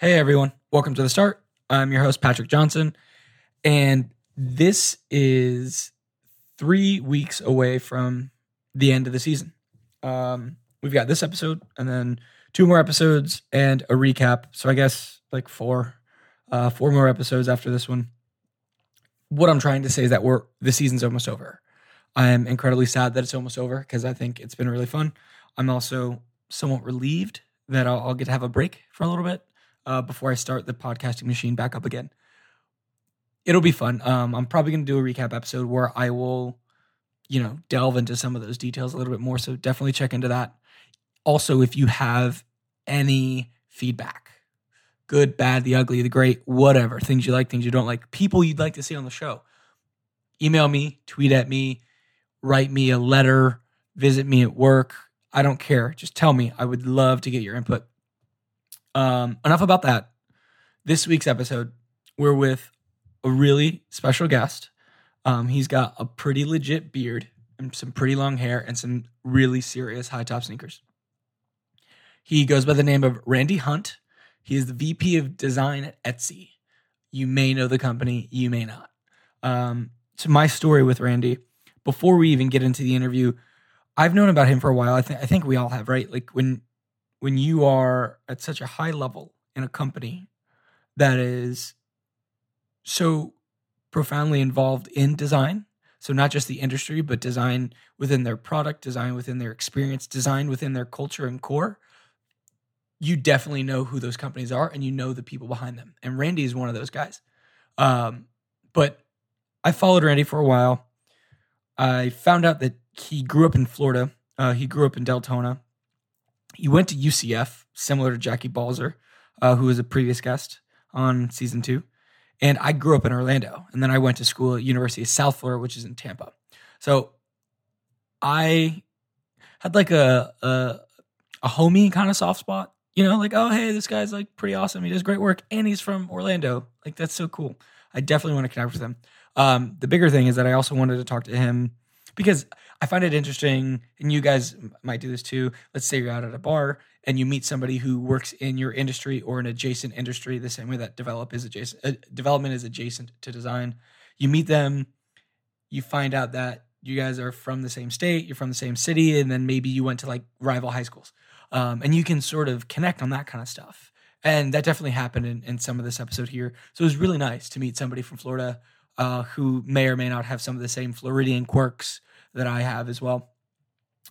Hey everyone, welcome to the start. I'm your host, Patrick Johnson, and this is three weeks away from the end of the season. Um, we've got this episode and then two more episodes and a recap. So I guess like four, uh, four more episodes after this one. What I'm trying to say is that we're the season's almost over. I'm incredibly sad that it's almost over because I think it's been really fun. I'm also somewhat relieved that I'll, I'll get to have a break for a little bit uh, before I start the podcasting machine back up again. It'll be fun. Um, I'm probably going to do a recap episode where I will, you know, delve into some of those details a little bit more. So definitely check into that. Also, if you have any feedback, good, bad, the ugly, the great, whatever, things you like, things you don't like, people you'd like to see on the show, email me, tweet at me, write me a letter, visit me at work. I don't care. Just tell me. I would love to get your input. Um, enough about that. This week's episode, we're with a really special guest. Um, he's got a pretty legit beard and some pretty long hair and some really serious high top sneakers. He goes by the name of Randy Hunt. He is the VP of design at Etsy. You may know the company, you may not. Um, so my story with Randy, before we even get into the interview, I've known about him for a while. I think I think we all have, right? Like when when you are at such a high level in a company that is so profoundly involved in design so not just the industry but design within their product design within their experience design within their culture and core you definitely know who those companies are and you know the people behind them. And randy is one of those guys. Um, but i followed randy for a while. I found out that he grew up in florida. Uh, he grew up in deltona he went to UCF, similar to Jackie Balzer, uh, who was a previous guest on season two. And I grew up in Orlando, and then I went to school at University of South Florida, which is in Tampa. So I had like a a, a homie kind of soft spot, you know, like oh hey, this guy's like pretty awesome. He does great work, and he's from Orlando. Like that's so cool. I definitely want to connect with him. Um, the bigger thing is that I also wanted to talk to him because I find it interesting, and you guys might do this too. Let's say you're out at a bar and you meet somebody who works in your industry or an adjacent industry, the same way that develop is adjacent, uh, development is adjacent to design. You meet them, you find out that you guys are from the same state, you're from the same city, and then maybe you went to like rival high schools, um, and you can sort of connect on that kind of stuff. And that definitely happened in, in some of this episode here. So it was really nice to meet somebody from Florida uh, who may or may not have some of the same Floridian quirks that I have as well.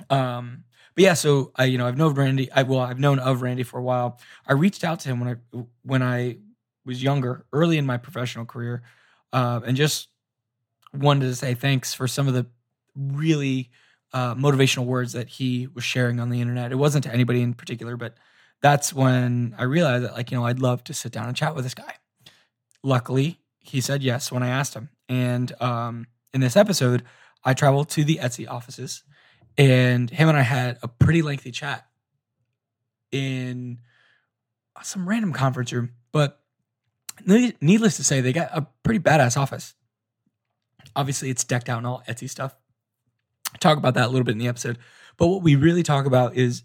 Um, but yeah, so I, you know, I've known Randy. I well, I've known of Randy for a while. I reached out to him when I when I was younger, early in my professional career, uh, and just wanted to say thanks for some of the really uh, motivational words that he was sharing on the internet. It wasn't to anybody in particular, but that's when I realized that, like, you know, I'd love to sit down and chat with this guy. Luckily, he said yes when I asked him. And um, in this episode, I traveled to the Etsy offices and him and I had a pretty lengthy chat in some random conference room. But needless to say, they got a pretty badass office. Obviously, it's decked out in all Etsy stuff. talk about that a little bit in the episode. But what we really talk about is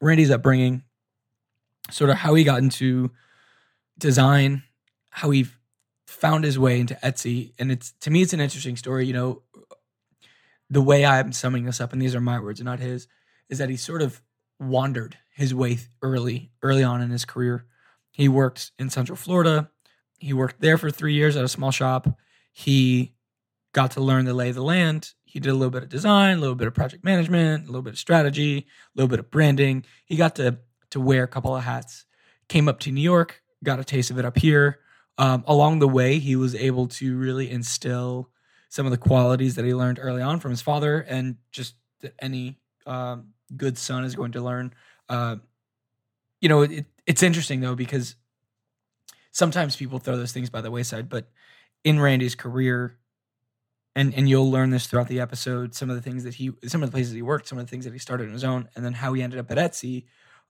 Randy's upbringing, sort of how he got into design, how he found his way into Etsy. And it's to me, it's an interesting story. You know, the way I'm summing this up, and these are my words not his, is that he sort of wandered his way early, early on in his career. He worked in Central Florida. He worked there for three years at a small shop. He got to learn the lay of the land. He did a little bit of design, a little bit of project management, a little bit of strategy, a little bit of branding. He got to to wear a couple of hats. Came up to New York, got a taste of it up here. Um, along the way, he was able to really instill some of the qualities that he learned early on from his father, and just that any um, good son is going to learn. Uh, you know, it, it's interesting though because sometimes people throw those things by the wayside, but in Randy's career, and and you'll learn this throughout the episode. Some of the things that he, some of the places he worked, some of the things that he started on his own, and then how he ended up at Etsy.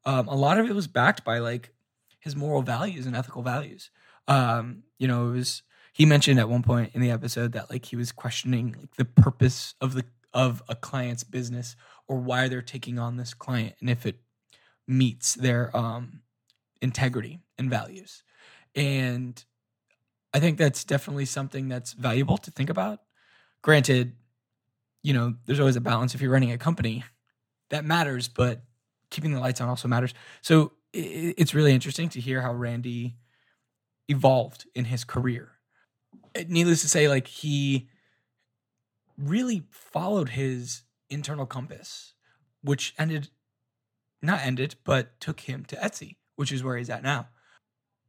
Um, a lot of it was backed by like his moral values and ethical values. Um, you know, it was he mentioned at one point in the episode that like he was questioning like the purpose of the of a client's business or why they're taking on this client and if it meets their um integrity and values. And I think that's definitely something that's valuable to think about. Granted, you know, there's always a balance if you're running a company that matters, but keeping the lights on also matters. So it's really interesting to hear how Randy evolved in his career. Needless to say, like he really followed his internal compass, which ended, not ended, but took him to Etsy, which is where he's at now.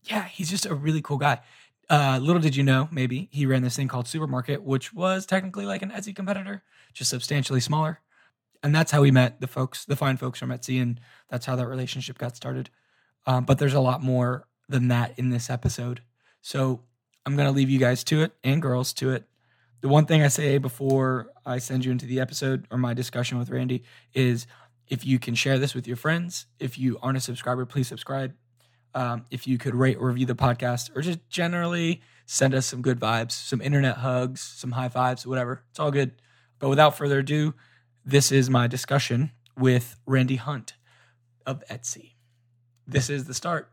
Yeah, he's just a really cool guy. Uh, little did you know, maybe he ran this thing called Supermarket, which was technically like an Etsy competitor, just substantially smaller. And that's how we met the folks, the fine folks from Etsy, and that's how that relationship got started. Um, but there's a lot more than that in this episode. So I'm going to leave you guys to it and girls to it. The one thing I say before I send you into the episode or my discussion with Randy is if you can share this with your friends, if you aren't a subscriber, please subscribe. Um, if you could rate or review the podcast or just generally send us some good vibes, some internet hugs, some high fives, whatever. It's all good. But without further ado, this is my discussion with Randy Hunt of Etsy. This is the start.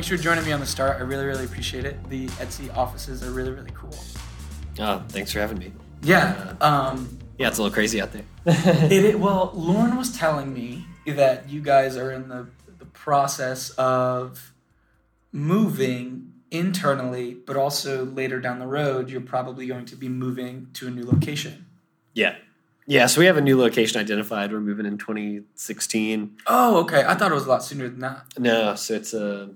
Thanks for joining me on the start. I really, really appreciate it. The Etsy offices are really, really cool. Oh, thanks for having me. Yeah. Uh, um, yeah, it's a little crazy out there. it, it, well, Lauren was telling me that you guys are in the, the process of moving internally, but also later down the road, you're probably going to be moving to a new location. Yeah. Yeah, so we have a new location identified. We're moving in 2016. Oh, okay. I thought it was a lot sooner than that. No, so it's a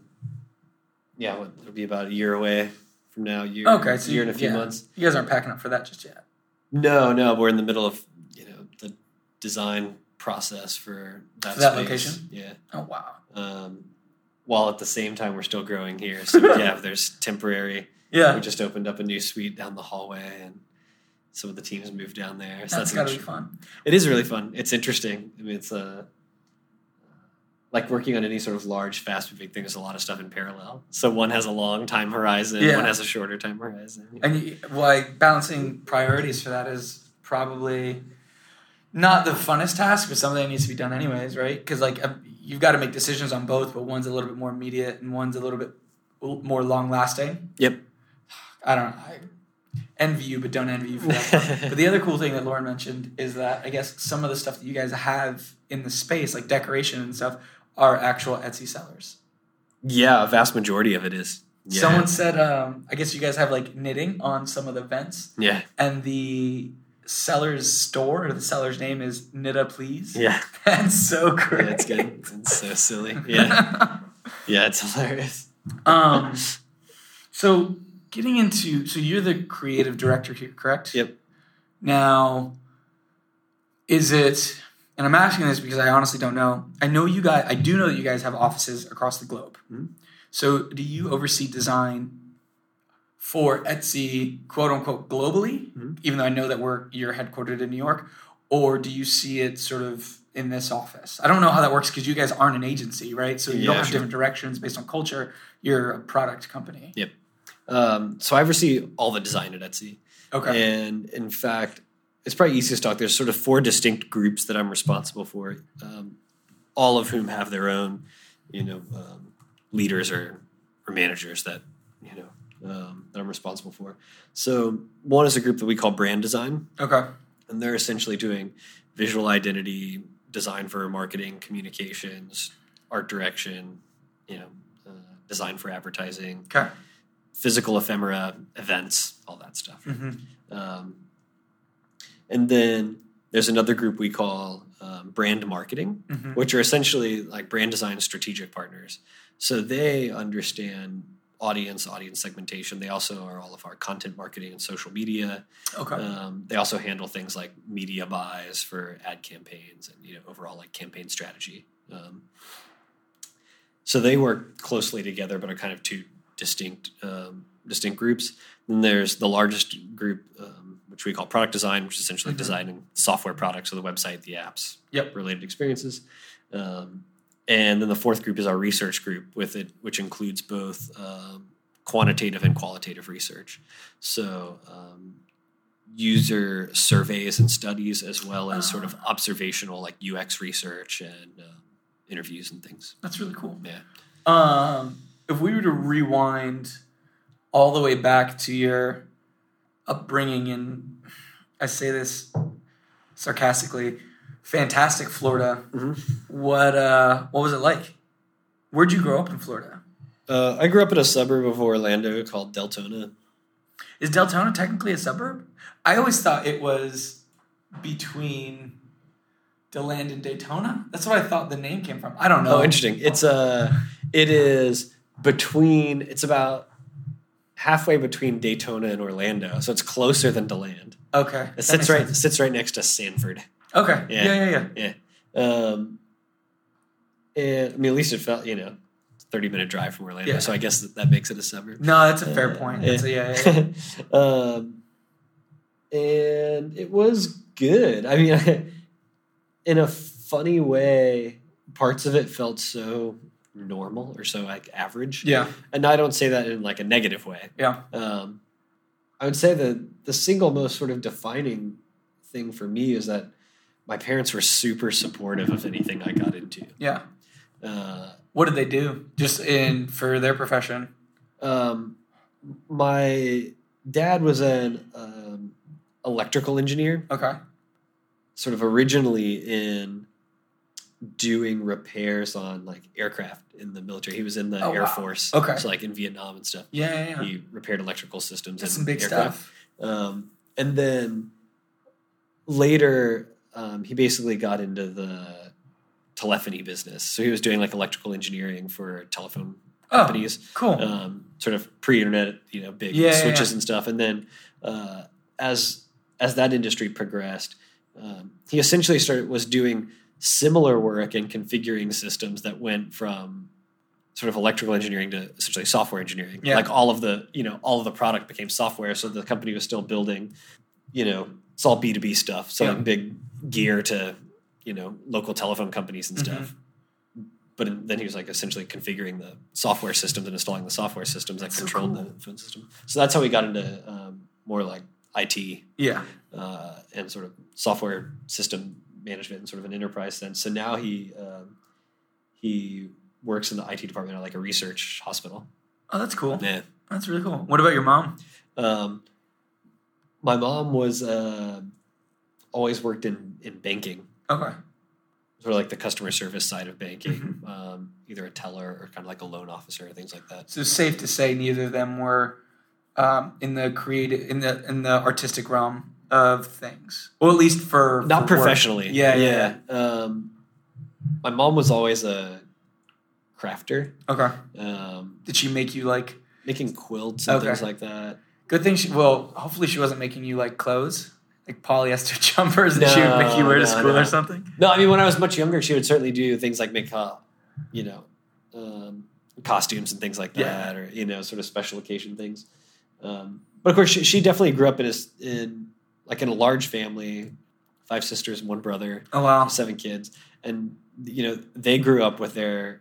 yeah, it'll be about a year away from now. Year, okay, so year and a few yeah. months. You guys aren't packing up for that just yet. No, no, we're in the middle of you know the design process for that, for that location. Yeah. Oh wow. Um, while at the same time we're still growing here, so yeah, there's temporary. Yeah. We just opened up a new suite down the hallway and some of the teams moved down there. So that's, that's gotta be fun. It is really fun. It's interesting. I mean, it's uh, like working on any sort of large, fast moving thing. There's a lot of stuff in parallel. So one has a long time horizon, yeah. one has a shorter time horizon. And you, like balancing priorities for that is probably not the funnest task, but something that needs to be done anyways, right? Because like um, you've got to make decisions on both, but one's a little bit more immediate and one's a little bit more long lasting. Yep. I don't know. I, envy you, but don't envy you for that. but the other cool thing that Lauren mentioned is that I guess some of the stuff that you guys have in the space, like decoration and stuff, are actual Etsy sellers. Yeah, a vast majority of it is. Yeah. Someone said, um, I guess you guys have like knitting on some of the vents. Yeah. And the seller's store or the seller's name is Knitta Please. Yeah. That's so great. Yeah, it's good. It's so silly. Yeah. yeah, it's hilarious. Um, so getting into so you're the creative director here, correct? Yep. Now, is it? And I'm asking this because I honestly don't know. I know you guys. I do know that you guys have offices across the globe. Mm-hmm. So, do you oversee design for Etsy, quote unquote, globally? Mm-hmm. Even though I know that we're you're headquartered in New York, or do you see it sort of in this office? I don't know how that works because you guys aren't an agency, right? So you yeah, don't have sure. different directions based on culture. You're a product company. Yep. Um, so I oversee all the design at Etsy. Okay. And in fact, it's probably easiest to talk. There's sort of four distinct groups that I'm responsible for, um, all of whom have their own, you know, um, leaders or, or managers that, you know, um, that I'm responsible for. So one is a group that we call brand design. Okay. And they're essentially doing visual identity, design for marketing, communications, art direction, you know, uh, design for advertising. Okay physical ephemera, events, all that stuff. Mm-hmm. Um, and then there's another group we call um, brand marketing, mm-hmm. which are essentially like brand design strategic partners. So they understand audience, audience segmentation. They also are all of our content marketing and social media. Okay. Um, they also handle things like media buys for ad campaigns and you know overall like campaign strategy. Um, So they work closely together, but are kind of two distinct um, distinct groups. Then there's the largest group, um, which we call product design, which is essentially Mhm. designing software products, so the website, the apps, Yep. related experiences. Um, and then the fourth group is our research group, with it, which includes both um, quantitative and qualitative research. So um, user surveys and studies, as well as sort of observational, like UX research and um interviews and things. That's really cool. Yeah. Um, if we were to rewind all the way back to your upbringing in, I say this sarcastically, fantastic Florida. Mhm. What uh, what was it like? Where'd you grow up in Florida? Uh, I grew up in a suburb of Orlando called Deltona. Is Deltona technically a suburb? I always thought it was between DeLand and Daytona. That's what I thought the name came from. I don't know. Oh, interesting. It's uh it is between it's about halfway between Daytona and Orlando, so it's closer than DeLand. Okay. It sits right sense. sits right next to Sanford. Okay. Yeah. Yeah, yeah, yeah. Yeah. Um and I mean at least it felt, you know, thirty minute drive from Orlando, Yeah. so I guess that, that makes it a suburb. No, that's a fair Uh, point. yeah. That's a, yeah, yeah, yeah. um, and it was good. I mean, in a funny way, parts of it felt so normal or so like average. yeah. And I don't say that in like a negative way. Yeah. Um, I would say the the single most sort of defining thing for me is that my parents were super supportive of anything I got into. Yeah. Uh, What did they do? Just in for their profession. um, my dad was an um, electrical engineer. Okay. sort of originally in doing repairs on like aircraft in the military. He was in the Oh, Air wow. Force, Okay. so like in Vietnam and stuff. Yeah, yeah, yeah. He repaired electrical systems That's and some big aircraft. stuff. Um, and then later, um, he basically got into the telephony business. So he was doing like electrical engineering for telephone Oh, companies cool. um, sort of pre-internet, you know, big Yeah, yeah, switches yeah. and stuff. And then uh, as as that industry progressed, um, he essentially started was doing similar work in configuring systems that went from sort of electrical engineering to essentially software engineering. Yeah. Like all of the you know all of the product became software, so the company was still building, you know, it's all B two B stuff, selling Yeah. big gear to you know local telephone companies and Mhm. stuff but then he was like essentially configuring the software systems and installing the software systems that That's so controlled cool. the phone system. So that's how we got into um, more like IT yeah. uh, and sort of software system management in sort of an enterprise sense. So now he um, he works in the IT department at like a research hospital. Oh, that's cool. Yeah. That's really cool. What about your mom? Um, my mom was uh, always worked in in banking. Okay. Sort of like the customer service side of banking, um, either a teller or kind of like a loan officer, or things like that. So it's safe to say neither of them were um, in the creative in the in the artistic realm of things, or at least for not for professionally. Yeah, yeah. Um, my mom was always a crafter, Okay. um, Did she make you like? making quilts and Okay. things like that. Good thing she. Well, hopefully she wasn't making you like clothes, like polyester jumpers that she would make you wear to No, school no. or something. No, I mean when I was much younger, she would certainly do things like make, uh, you know, um, costumes and things like that, Yeah. or you know, sort of special occasion things. Um, but of course, she, she definitely grew up in a, in like in a large family, five sisters and one brother. Oh wow. seven kids and you know they grew up with their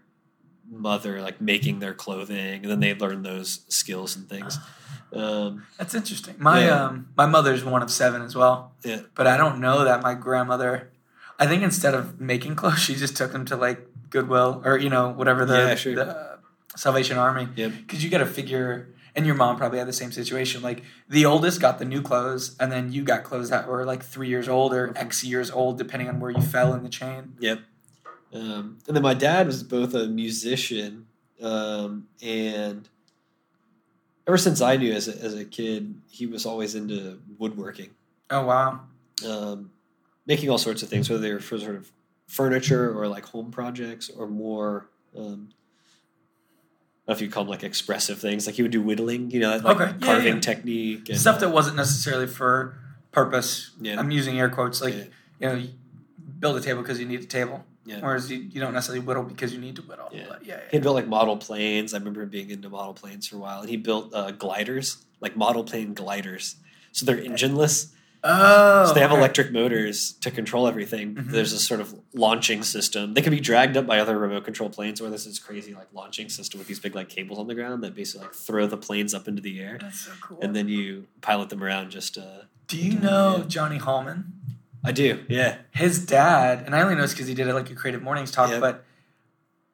mother like making their clothing and then they learned those skills and things um, That's interesting. My Yeah. um my mother's one of seven as well. Yeah. But I don't know that my grandmother I think instead of making clothes, she just took them to like Goodwill or you know whatever the, Yeah, sure. the Salvation Army. Yep. Because you got to figure, and your mom probably had the same situation. Like the oldest got the new clothes, and then you got clothes that were like three years old or X years old, depending on where you fell in the chain. yep um, and then my dad was both a musician um, and ever since i knew as a, as a kid he was always into woodworking Oh wow. um, making all sorts of things, whether they were for sort of furniture or like home projects or more. Um, I don't know if you call them like expressive things, like he would do whittling, you know, like Okay, carving yeah. technique and Stuff that wasn't necessarily for purpose. Yeah. I'm using air quotes. Like Yeah. you know, you build a table because you need a table. Yeah. Whereas you, you don't necessarily whittle because you need to whittle. Yeah. But yeah, He yeah. built like model planes. I remember him being into model planes for a while, and he built uh, gliders, like model plane gliders. So they're engineless. Oh, so they have okay. electric motors to control everything. Mhm. There's a sort of launching system. They can be dragged up by other remote control planes, or there's this crazy like launching system with these big like cables on the ground that basically like throw the planes up into the air, That's so cool. and then you pilot them around. Just uh, do you know Yeah. Johnny Hallman? I do, yeah, His dad, and I only know this because he did it like a Creative Mornings talk, Yep. but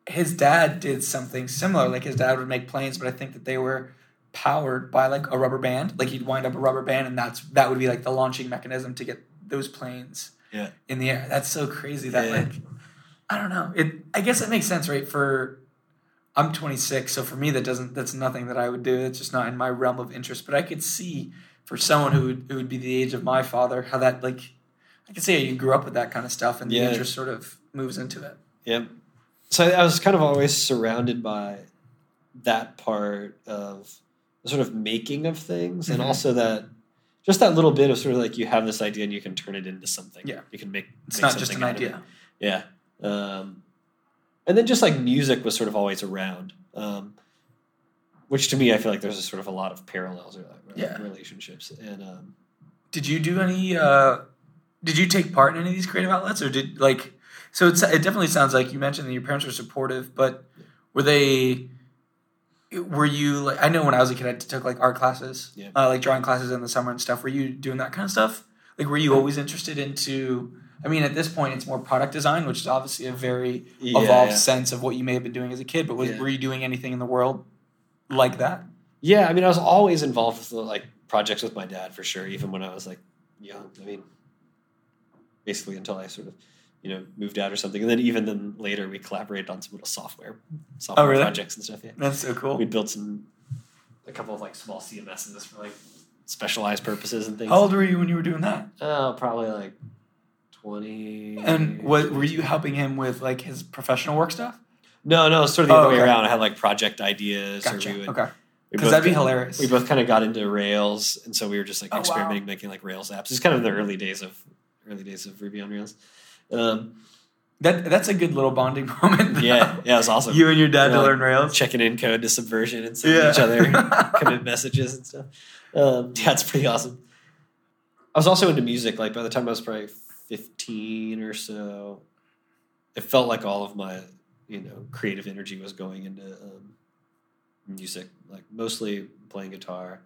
his dad did something similar. Like his dad would make planes, but I think that they were powered by like a rubber band. Like he'd wind up a rubber band, and that's that would be like the launching mechanism to get those planes Yeah. in the air. That's so crazy that Yeah. like I don't know. It I guess it makes sense, right? For I'm 26, so for me that doesn't that's nothing that I would do. It's just not in my realm of interest. But I could see for someone who would, who would be the age of my father how that like I could see how you grew up with that kind of stuff and Yeah. the interest sort of moves into it. yeah. So I was kind of always surrounded by that part of sort of making of things, and Mhm. also that just that little bit of sort of like you have this idea and you can turn it into something. Yeah. you can make. It's make not just an out of it. idea. Yeah. Um, and then just like music was sort of always around, um, which to me, I feel like there's a sort of a lot of parallels or like, Yeah. relationships. And um, Did you do any? uh Did you take part in any of these creative outlets, or did like? So it's, it definitely sounds like you mentioned that your parents were supportive, but were they? Were you like? I know when I was a kid, I took like art classes, Yeah. uh, like drawing classes in the summer and stuff. Were you doing that kind of stuff? Like, were you always interested into? I mean, at this point, it's more product design, which is obviously a very yeah, evolved yeah. sense of what you may have been doing as a kid. But was, were you doing anything in the world like that? Yeah, I mean, I was always involved with like projects with my dad for sure, even when I was like young. I mean, basically until I sort of, you know, moved out or something, and then even then later we collaborated on some little software, software Oh, really? projects and stuff. Yeah, That's so cool. we built some, a couple of like small CMSs for like specialized purposes and things. How old were you when you were doing that? Oh, probably like twenty. And what were you helping him with, like his professional work stuff? No, no, sort of the Oh, other way around. I had like project ideas, or Gotcha. would. Okay. Because that'd be hilarious. We both kind of got into Rails, and so we were just like Oh, wow. experimenting, making like Rails apps. It's kind of the early days of early days of Ruby on Rails. Um, That that's a good little bonding moment. though. yeah, yeah, it was awesome. You and your dad Yeah, to like, learn Rails. checking in code to Subversion and sending Yeah. each other commit messages and stuff. Um, yeah, it's pretty awesome. I was also into music. Like by the time I was probably fifteen or so, it felt like all of my you know creative energy was going into um, music. Like mostly playing guitar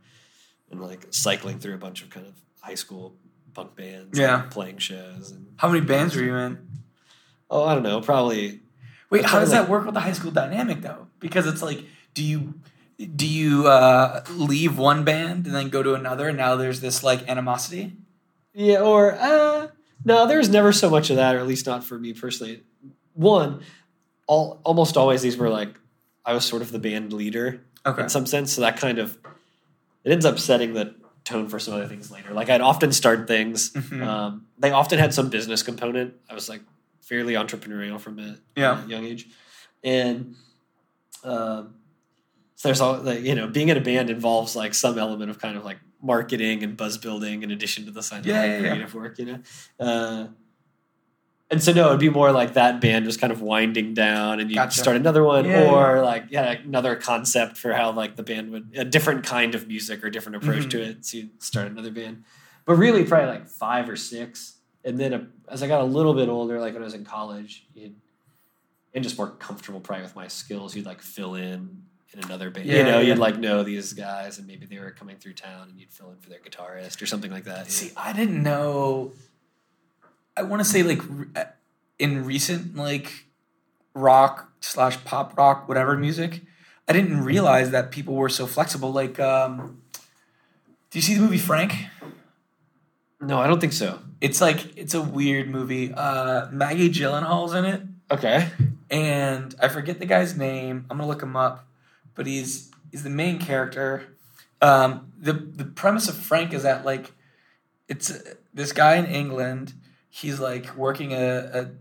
and like cycling through a bunch of kind of high school punk bands. Yeah. and playing shows and How many bands were you in? oh, I don't know, probably Wait, It's how does that work with the high school dynamic though? Because it's like, do you do you uh, leave one band and then go to another, and now there's this like animosity? Yeah, or uh, no, there's never so much of that, or at least not for me personally. One, all almost always these were like I was sort of the band leader Okay. in some sense, so that kind of it ends up setting the tone for some other things later. Like I'd often start things. Mhm. Um, they often had some business component. I was like fairly entrepreneurial from a Yeah. a young age, and um, so there's all like you know being in a band involves like some element of kind of like marketing and buzz building in addition to the of Yeah, yeah, yeah. creative work, you know. Uh, and so no, it'd be more like that band was kind of winding down, and you Gotcha. start another one, Yeah, or like yeah, another concept for how like the band would a different kind of music or different approach Mhm. to it. So you start another band, but really probably like five or six, and then uh as I got a little bit older, like when I was in college, you'd, and just more comfortable probably with my skills, you'd like fill in in another band. you know, yeah. you'd like know these guys, and maybe they were coming through town, and you'd fill in for their guitarist or something like that. See, I didn't know. I want to say like uh, in recent like rock slash pop rock whatever music, I didn't realize that people were so flexible. Like, um, do you see the movie Frank? no, I don't think so. It's like it's a weird movie. Uh, Maggie Gyllenhaal's in it, Okay. and I forget the guy's name. I'm gonna look him up, but he's he's the main character. Um, the the premise of Frank is that like it's uh, this guy in England. He's like working a,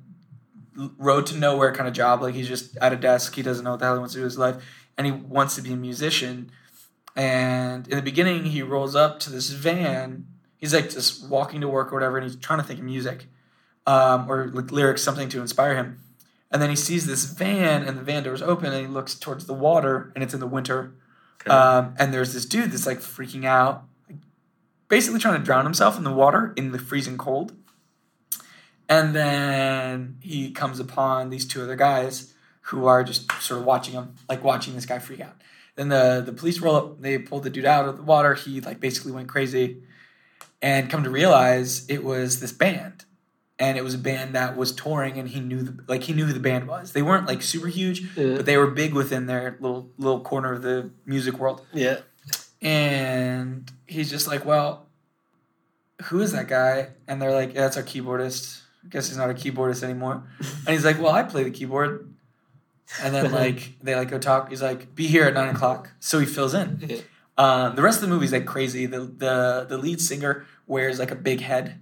a road to nowhere kind of job. Like he's just at a desk. He doesn't know what the hell he wants to do with his life, and he wants to be a musician. And in the beginning, he rolls up to this van. He's like just walking to work or whatever, and he's trying to think of music um, or like lyrics, something to inspire him. and then he sees this van, and the van door's open, and he looks towards the water, and it's in the winter. Okay. Um, and there's this dude that's like freaking out, basically trying to drown himself in the water in the freezing cold. And then he comes upon these two other guys who are just sort of watching him, like watching this guy freak out. Then the the police roll up, they pull the dude out of the water. He like basically went crazy, and come to realize it was this band, and it was a band that was touring, and he knew the like he knew who the band was. They weren't like super huge, Yeah. but they were big within their little little corner of the music world. yeah. And he's just like, well, who is that guy? And they're like, yeah, that's our keyboardist. Guess he's not a keyboardist anymore. And he's like, well, I play the keyboard. And then like they like go talk. He's like, be here at nine o'clock. So he fills in. Uh, the rest of the movie's like crazy. The the the lead singer wears like a big head.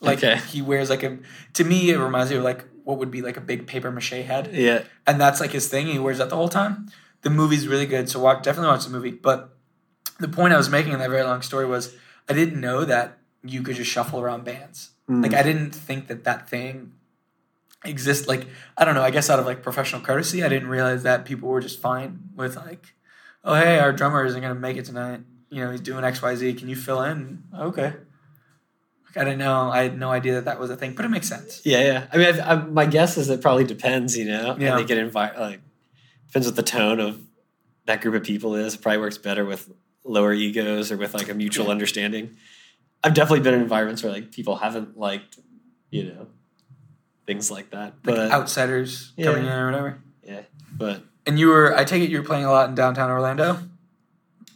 Like Okay. he wears like a. To me, it reminds me of like what would be like a big paper mache head Yeah. and that's like his thing. He wears that the whole time. The movie's really good, so watch, definitely watch the movie. But the point I was making in that very long story was I didn't know that you could just shuffle around bands. Mm. Like I didn't think that that thing exists. Like I don't know. I guess out of like professional courtesy, I didn't realize that people were just fine with like, oh hey, our drummer isn't gonna make it tonight. You know, he's doing X Y Z. Can you fill in? Okay. Like, I didn't know. I had no idea that that was a thing, but it makes sense. Yeah, yeah. I mean, I, I, my guess is it probably depends. You know, Yeah. I think it invite like depends what the tone of that group of people is. It probably works better with lower egos or with like a mutual Yeah. understanding. I've definitely been in environments where like people haven't liked, you know, things like that. Like But outsiders Yeah. coming in or whatever. yeah, but And you were, I take it you were playing a lot in downtown Orlando?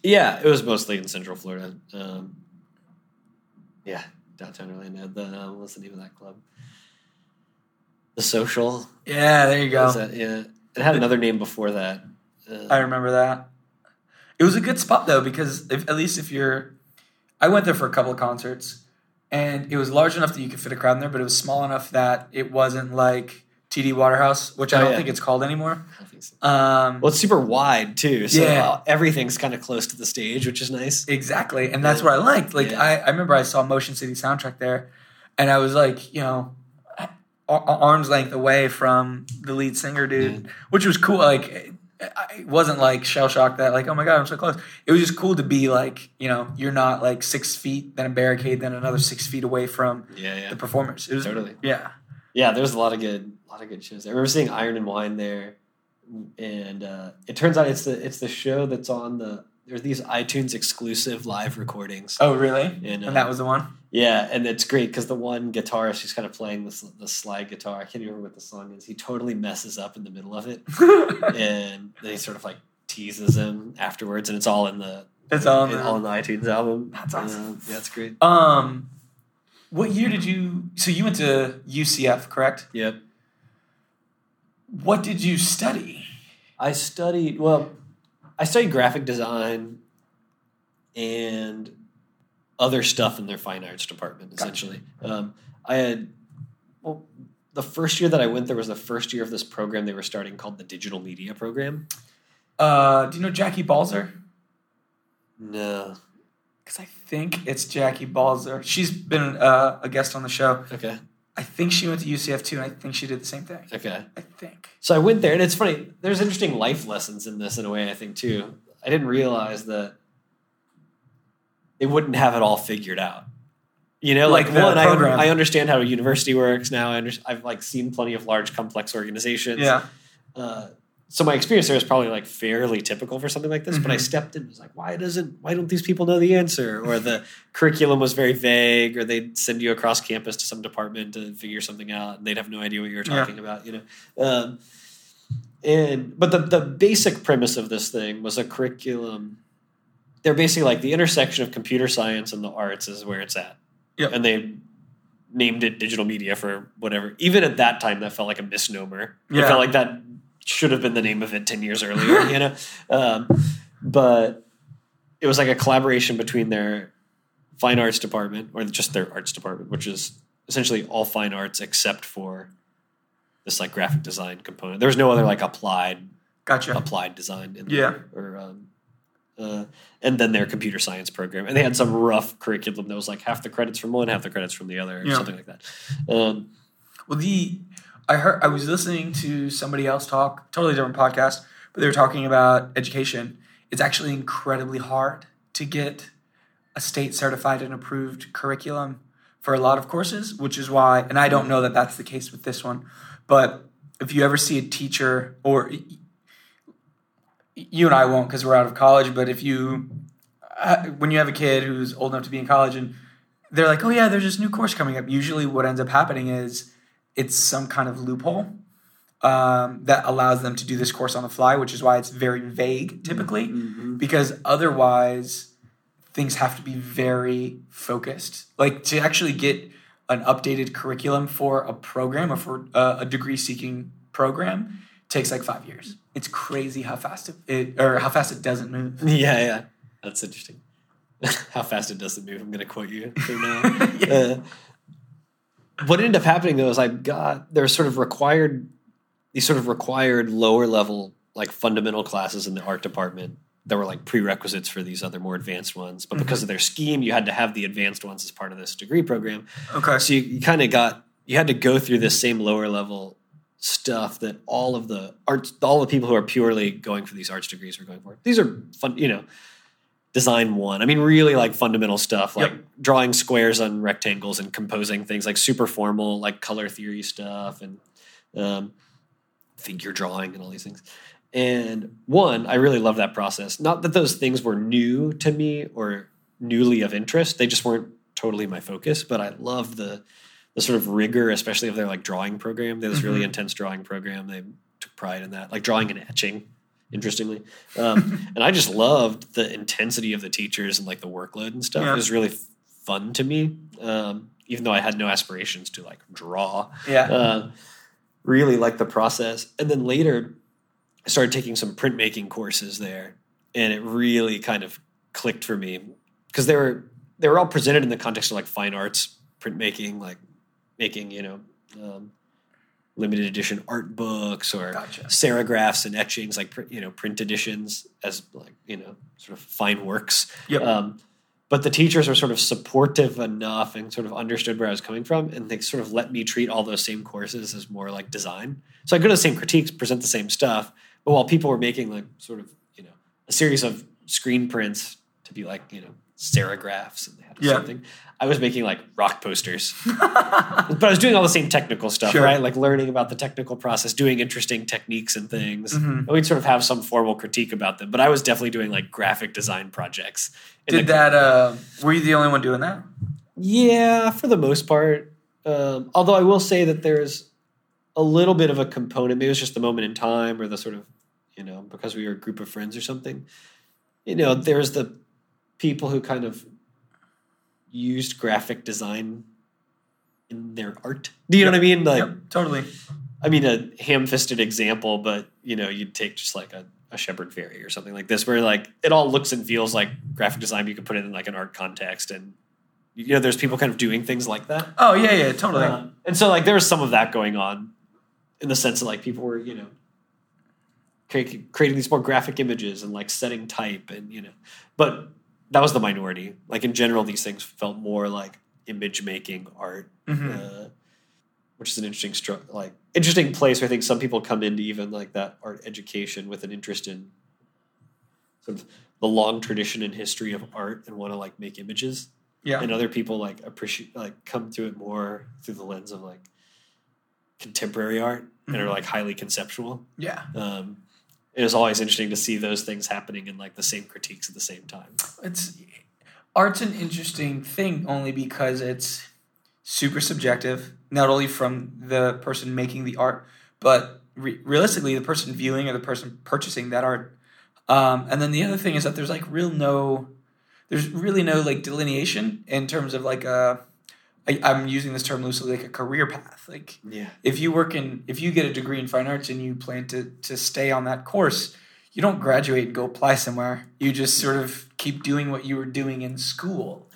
yeah, it was mostly in Central Florida. Um, yeah, downtown Orlando. The um, what's the name of that club? The Social. Yeah, there you go. That- yeah, it had another name before that. Uh, I remember that. It was a good spot though because if at least if you're, I went there for a couple of concerts, and it was large enough that you could fit a crowd in there, but it was small enough that it wasn't like TD Waterhouse, which I Oh, don't yeah. think it's called anymore. So. Um, Well, it's super wide too, so Yeah. everything's kind of close to the stage, which is nice. Exactly, and that's what I liked. Like Yeah. I, I remember I saw Motion City soundtrack there, and I was like, you know, a- a- arm's length away from the lead singer, dude, which was cool. Like I wasn't like shell shocked that like, oh my god, I'm so close. It was just cool to be like, you know, you're not like six feet, then a barricade, then another six feet away from Yeah, yeah, the performers. It was Totally. yeah, yeah. There's a lot of good, a lot of good shows. I remember seeing Iron and Wine there, and uh, it turns out it's the it's the show that's on the. There's these iTunes exclusive live recordings. Oh really? And, uh, and that was the one. Yeah, and it's great because the one guitarist who's kind of playing this the slide guitar. I can't even remember what the song is. He totally messes up in the middle of it, and then he sort of like teases him afterwards, and it's all in the It's all in the- all in the iTunes album. That's awesome. Yeah, it's great. um, what year did you? So you went to UCF, correct? Yep. What did you study? I studied well. I studied graphic design and other stuff in their fine arts department. Gotcha. Essentially, um, I had well, the first year that I went there was the first year of this program they were starting called the Digital Media Program. Uh, do you know Jackie Balzer? No. Because I think it's Jackie Balzer. She's been uh, a guest on the show. Okay. I think she went to UCF too, and I think she did the same thing. Okay. I think. So I went there, and it's funny. There's interesting life lessons in this, in a way. I think too. I didn't realize that they wouldn't have it all figured out. You know, like, Like one, I, un- I understand how a university works now. I under- I've like seen plenty of large, complex organizations. Yeah. Uh, so my experience there is probably like fairly typical for something like this. But I Mhm. stepped in and was like, why doesn't why don't these people know the answer? Or the curriculum was very vague, or they'd send you across campus to some department to figure something out, and they'd have no idea what you were Yeah. talking about. You know, um, and but the the basic premise of this thing was a curriculum. They're basically like the intersection of computer science and the arts is where it's at. Yep. And they named it digital media for whatever. Even at that time, that felt like a misnomer. It felt like that should have been the name of it 10 years earlier, you know? Um, but it was like a collaboration between their fine arts department, or just their arts department, which is essentially all fine arts except for this like graphic design component. There was no other like applied Gotcha. applied design in Yeah. there, or um, uh, and then their computer science program, and they had some rough curriculum that was like half the credits from one, half the credits from the other, or Yeah. something like that. Um, Well, the I heard I was listening to somebody else talk, totally different podcast, but they were talking about education. It's actually incredibly hard to get a state certified and approved curriculum for a lot of courses, which is why, and I don't know that that's the case with this one, but if you ever see a teacher or you and I won't because we're out of college, but if you uh, when you have a kid who's old enough to be in college and they're like, "Oh yeah, there's this new course coming up," usually what ends up happening is it's some kind of loophole um, that allows them to do this course on the fly, which is why it's very vague typically, Mm-hmm. because otherwise things have to be very focused. Like to actually get an updated curriculum for a program or for uh, a degree seeking program takes like five years. It's crazy how fast it, it or how fast it doesn't move. Yeah, yeah. That's interesting. How fast it doesn't move. I'm going to quote you for now. Yeah. Uh, what ended up happening though is I got there were sort of required these sort of required lower level like fundamental classes in the art department that were like prerequisites for these other more advanced ones. But because of their scheme, you had to have the advanced ones as part of this degree program. Okay. So you, you kind of got you had to go through this same lower level stuff that all of the arts all the people who are purely going for these arts degrees are going for. These are fun, you know, design one. I mean, really like fundamental stuff, like Yep. drawing squares on rectangles and composing things, like super formal, like color theory stuff and um, figure drawing and all these things. And one, I really love that process. Not that those things were new to me or newly of interest; they just weren't totally my focus. But I love the the sort of rigor, especially of their like drawing program. They had this really Mhm. intense drawing program. They took pride in that, like drawing and etching. Interestingly, um, and I just loved the intensity of the teachers and like the workload and stuff. Yeah. It was really f- fun to me, um, even though I had no aspirations to like draw Yeah. uh, really liked the process. And then later, I started taking some printmaking courses there, and it really kind of clicked for me because they were they were all presented in the context of like fine arts printmaking, like making you know um, limited edition art books or Gotcha. serigraphs and etchings, like you know print editions as like you know sort of fine works. Yep. Um, but the teachers were sort of supportive enough and sort of understood where I was coming from, and they sort of let me treat all those same courses as more like design. So I go to the same critiques, present the same stuff, but while people were making like sort of you know a series of screen prints to be like you know serigraphs and they had Yeah. something, I was making like rock posters. but I was doing all the same technical stuff, Sure. right? Like learning about the technical process, doing interesting techniques and things. Mhm. And we'd sort of have some formal critique about them. But I was definitely doing like graphic design projects. Did the- that? Uh, were you the only one doing that? Yeah, for the most part. Um, although I will say that there's a little bit of a component. Maybe it's just the moment in time, or the sort of, you know, because we were a group of friends or something. You know, there's the people who kind of used graphic design in their art. Do you know what I mean? Like, yep, totally. I mean, a ham-fisted example, but you know, you'd take just like a, a Shepard Fairey or something like this, where like it all looks and feels like graphic design. but You could put it in like an art context, and you know, there's people kind of doing things like that. Oh yeah, yeah, totally. Uh, and so, like, there was some of that going on, in the sense that like people were, you know, creating these more graphic images and like setting type, and you know, but that was the minority. Like in general, these things felt more like image making art Mhm. uh, which is an interesting stru- like interesting place where I think some people come into even like that art education with an interest in sort of the long tradition and history of art and want to like make images yeah. and other people like appreciate like come to it more through the lens of like contemporary art and are Mhm. like highly conceptual Yeah. um, it was always interesting to see those things happening in like the same critiques at the same time It's art's an interesting thing only because it's super subjective, not only from the person making the art, but re- realistically the person viewing or the person purchasing that art. Um, and then the other thing is that there's like real no, there's really no like delineation in terms of like a, I, I'm using this term loosely, like a career path. Like yeah. if you work in if you get a degree in fine arts and you plan to to stay on that course you don't graduate and go apply somewhere. You just sort of keep doing what you were doing in school.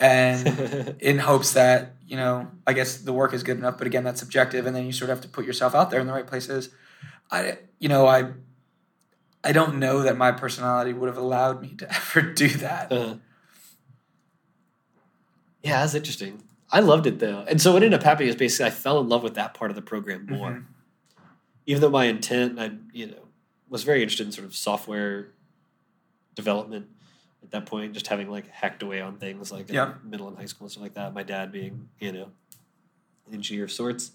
And in hopes that you know i guess the work is good enough but again that's subjective. And then you sort of have to put yourself out there in the right places. I you know i i don't know that my personality would have allowed me to ever do that. Uh, yeah, that's interesting. I loved it though. And so what ended up happening is basically I fell in love with that part of the program more. Mhm. Even though my intent, I you know, was very interested in sort of software development at that point, just having like hacked away on things like in Yeah. middle and high school and stuff like that. My dad being, you know, an engineer of sorts.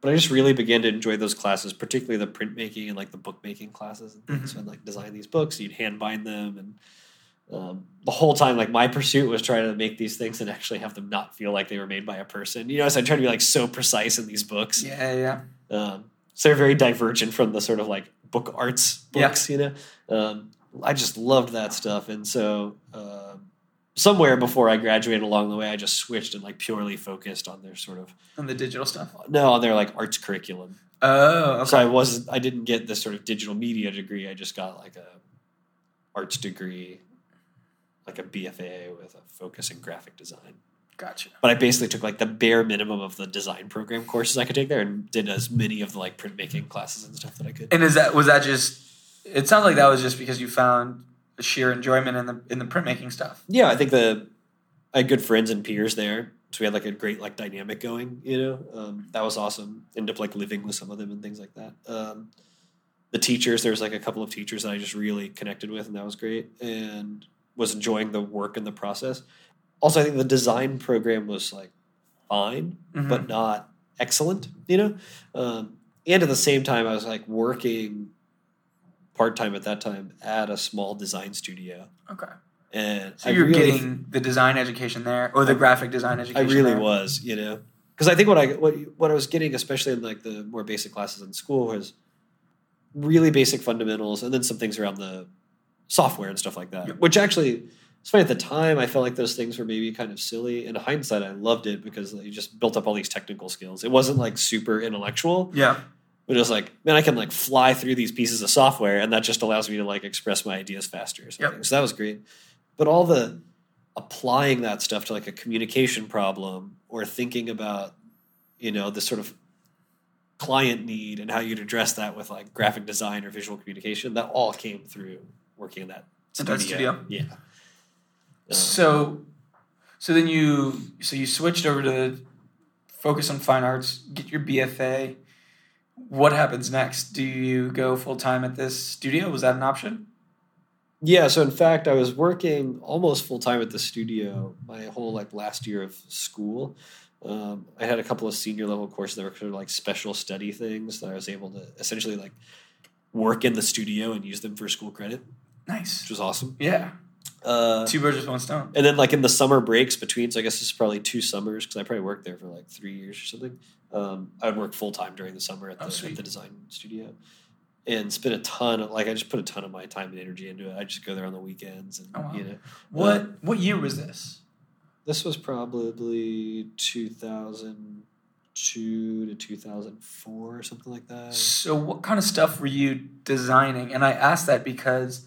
But I just really began to enjoy those classes, particularly the printmaking and like the bookmaking classes and things. Mhm. So I'd like design these books, you'd hand bind them and um, the whole time, like my pursuit was trying to make these things and actually have them not feel like they were made by a person. You know, so I tried to be like so precise in these books. Yeah, yeah. Um, so they're very divergent from the sort of like book arts Yeah. books, you know. Um, I just loved that stuff, and so um, somewhere before I graduated along the way, I just switched and like purely focused on their sort of on the digital stuff. no, on their like arts curriculum. Oh, okay. So I wasn't, I didn't get this sort of digital media degree. I just got like a arts degree, like a BFA with a focus in graphic design. Gotcha. But I basically took like the bare minimum of the design program courses I could take there and did as many of the like printmaking classes and stuff that I could. And is that was that just? It sounds like that was just because you found a sheer enjoyment in the in the printmaking stuff. Yeah, I think the I had good friends and peers there, so we had like a great like dynamic going. You know, um, that was awesome. Ended up like living with some of them and things like that. Um, the teachers, there was like a couple of teachers that I just really connected with, and that was great, and was enjoying the work and the process. Also, I think the design program was like fine, Mhm. but not excellent. You know, um, and at the same time, I was like working part time at that time at a small design studio. Okay. And So I you're really- getting the design education there, or the I- graphic design education. I really there. was, you know, because I think what I what what I was getting, especially in like the more basic classes in school, was really basic fundamentals, and then some things around the software and stuff like that. Yep. Which actually, it's funny at the time, I felt like those things were maybe kind of silly. In hindsight, I loved it because you just built up all these technical skills. It wasn't like super intellectual, Yeah. but it was like, man, I can like fly through these pieces of software, and that just allows me to like express my ideas faster. Or something. Yep. So that was great. But all the applying that stuff to like a communication problem or thinking about, you know, the sort of client need and how you'd address that with like graphic design or visual communication, that all came through working in that In studio. that studio? Yeah. Um, So, so then you so you switched over to focus on fine arts, get your BFA. What happens next? Do you go full time at this studio? Was that an option? Yeah, so in fact, I was working almost full time at the studio my whole like last year of school. Um, I had a couple of senior level courses that were sort of like special study things that I was able to essentially like work in the studio and use them for school credit, Nice. which was awesome. Yeah. Uh, Two birds with one stone. and then like in the summer breaks between, so I guess this is probably two summers because I probably worked there for like three years or something. Um, I would work full time during the summer at Oh, the, sweet. at the design studio, and spend a ton of like I just put a ton of my time and energy into it. I just go there on the weekends and Oh, wow. you know. What what year was this? This was probably 2002 to 2004 or something like that. So what kind of stuff were you designing? And I asked that because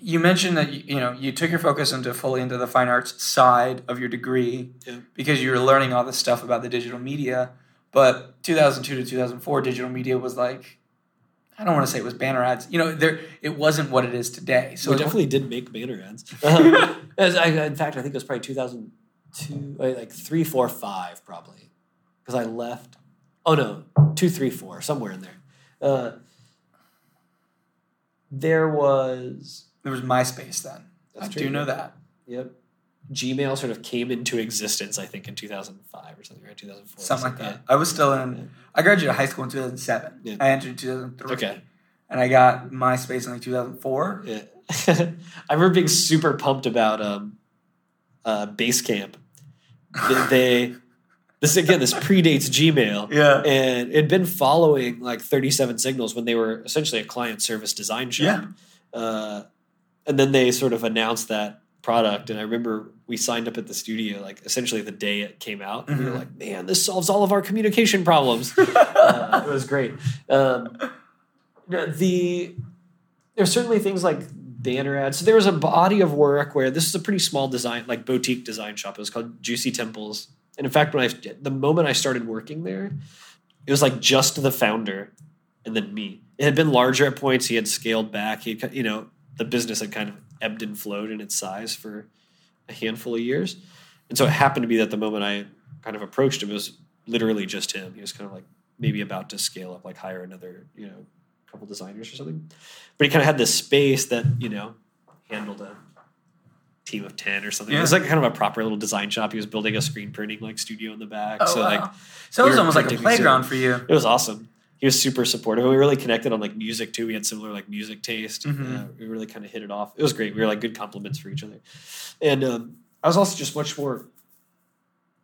you mentioned that you, you know you took your focus into fully into the fine arts side of your degree Yeah. because you were learning all this stuff about the digital media. But 2002 to 2004, digital media was like I don't want to say it was banner ads. You know, there it wasn't what it is today. So we it- definitely did make banner ads. As I, in fact, I think it was probably 2002, uh, like three, four, five, probably, because I left. Oh no, two, three, four, somewhere in there. Uh, there was there was MySpace then. That's I true, do know that. Yep. Gmail sort of came into existence, I think, in 2005 or something, right? 2004. Something like Yeah. that. I was still in. I graduated high school in 2007. Yeah. I entered 2003. Okay. And I got MySpace in like 2004. Yeah. I remember being super pumped about um, uh, Basecamp. They, they this again this predates Gmail. Yeah. And it had been following like 37 Signals when they were essentially a client service design shop. Uh, and then they sort of announced that product. And I remember we signed up at the studio like essentially the day it came out. And we were Mhm. like, man, this solves all of our communication problems. uh, it was great. Um, the there's certainly things like banner ads. So there was a body of work where this is a pretty small design, like boutique design shop. It was called Juicy Temples. And in fact, when I the moment I started working there, it was like just the founder and then me. It had been larger at points. He had scaled back. He, had, you know, the business had kind of ebbed and flowed in its size for a handful of years. And so it happened to be that the moment I kind of approached him, it was literally just him. He was kind of like maybe about to scale up, like hire another, you know, couple designers or something. But he kind of had this space that, you know, handled a team of 10 or something. It was like kind of a proper little design shop. He was building a screen printing like studio in the back. Oh, so wow. like so it was almost like a playground for you. it was awesome. He was super supportive. And we really connected on like music too. We had similar like music taste. Mhm. Uh, we really kind of hit it off. It was great. We were like good compliments for each other. And um, I was also just much more.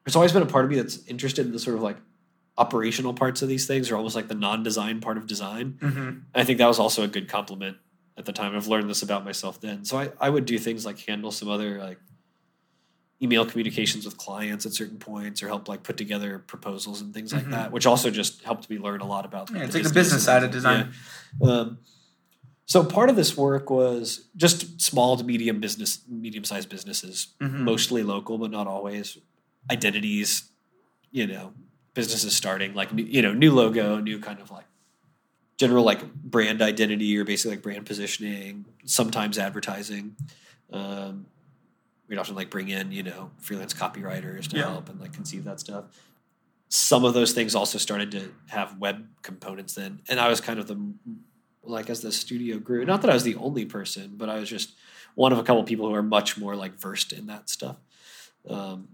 There's always been a part of me that's interested in the sort of like operational parts of these things, or almost like the non-design part of design. Mm-hmm. I think that was also a good compliment at the time. I've learned this about myself then. So I, I would do things like handle some other like email communications with clients at certain points or help like put together proposals and things like Mhm. that, which also just helped me learn a lot about Yeah, it's like the business side of design. Yeah. Um, so part of this work was just small to medium business, medium sized businesses, Mhm. mostly local, but not always. Identities, you know, businesses starting like you know new logo, new kind of like general like brand identity or basically like brand positioning. Sometimes advertising. Um, we'd often like bring in you know freelance copywriters to Yeah. help and like conceive that stuff. Some of those things also started to have web components then, and I was kind of the like as the studio grew. Not that I was the only person, but I was just one of a couple people who are much more like versed in that stuff. Um,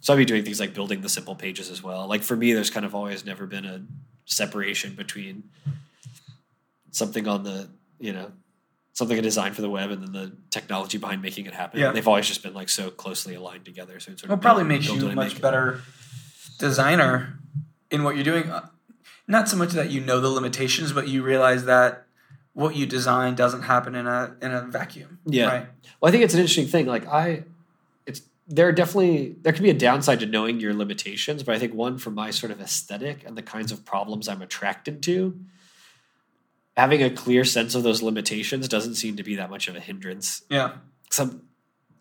so I'd be doing things like building the simple pages as well. Like for me, there's kind of always never been a separation between something on the you know something a design for the web and then the technology behind making it happen. Yeah. They've always just been like so closely aligned together. So it sort of probably makes you a much it. better designer in what you're doing. Not so much that you know the limitations, but you realize that what you design doesn't happen in a in a vacuum. Yeah. Right. Well, I think it's an interesting thing. Like I, it's there are definitely there can be a downside to knowing your limitations, but I think one for my sort of aesthetic and the kinds of problems I'm attracted to, having a clear sense of those limitations doesn't seem to be that much of a hindrance. Yeah. Some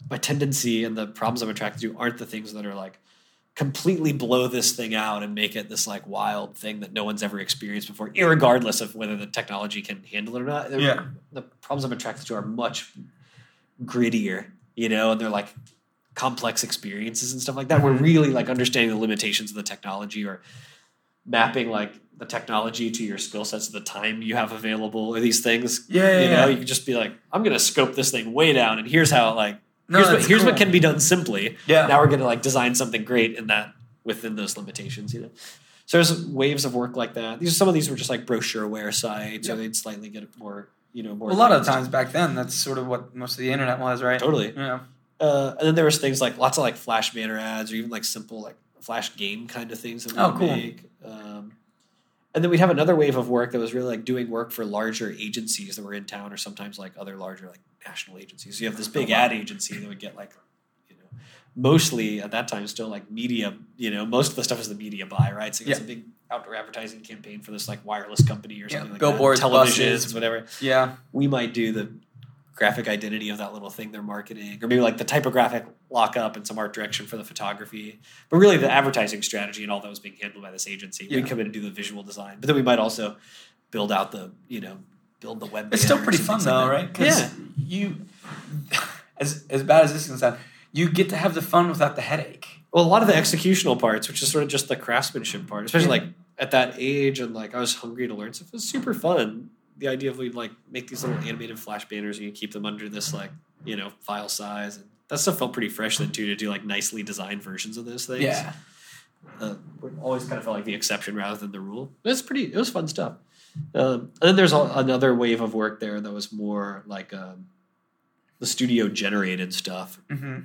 my tendency and the problems I'm attracted to aren't the things that are like completely blow this thing out and make it this like wild thing that no one's ever experienced before, irregardless of whether the technology can handle it or not. Yeah. the problems I'm attracted to are much grittier, you know, and they're like complex experiences and stuff like that. We're mm-hmm. really like understanding the limitations of the technology or mapping like the technology to your skill sets the time you have available or these things. Yeah, yeah, you know, yeah. you can just be like, I'm gonna scope this thing way down and here's how like No, here's what here's what can be done simply. Yeah. Now we're gonna like design something great in that within those limitations, you know. So there's waves of work like that. These some of these were just like brochure brochureware sites, or they'd slightly get more, you know, more. a lot of times back then, that's sort of what most of the internet was, right? Totally. Yeah. Uh, and then there was things like lots of like flash banner ads, or even like simple like flash game kind of things that we Oh, cool. make. Um, and then we'd have another wave of work that was really like doing work for larger agencies that were in town, or sometimes like other larger like national agencies. So you have this big Oh, ad agency that would get like, you know, mostly at that time still like media. You know, most of the stuff is the media buy, right? So it's Yeah. a big outdoor advertising campaign for this like wireless company or Yeah, something like billboards, that. televisions, buses. whatever Yeah. we might do the graphic identity of that little thing they're marketing, or maybe like the typographic lockup and some art direction for the photography. But really, the advertising strategy and all that was being handled by this agency. Yeah. We'd come in and do the visual design, but then we might also build out the you know build the web. It's still pretty fun things like though, right? Because Yeah, you, as as bad as this can sound, you get to have the fun without the headache. well, a lot of the executional parts, which is sort of just the craftsmanship part, especially Yeah. like at that age, and like I was hungry to learn stuff. It was super fun. The idea of we'd like make these little animated flash banners and you keep them under this like you know file size, and that stuff felt pretty fresh then too to do like nicely designed versions of those things. Yeah. uh, always kind of felt like the exception rather than the rule. It was pretty. It was fun stuff. Um, and then there's a, another wave of work there that was more like um, the studio generated stuff. hmm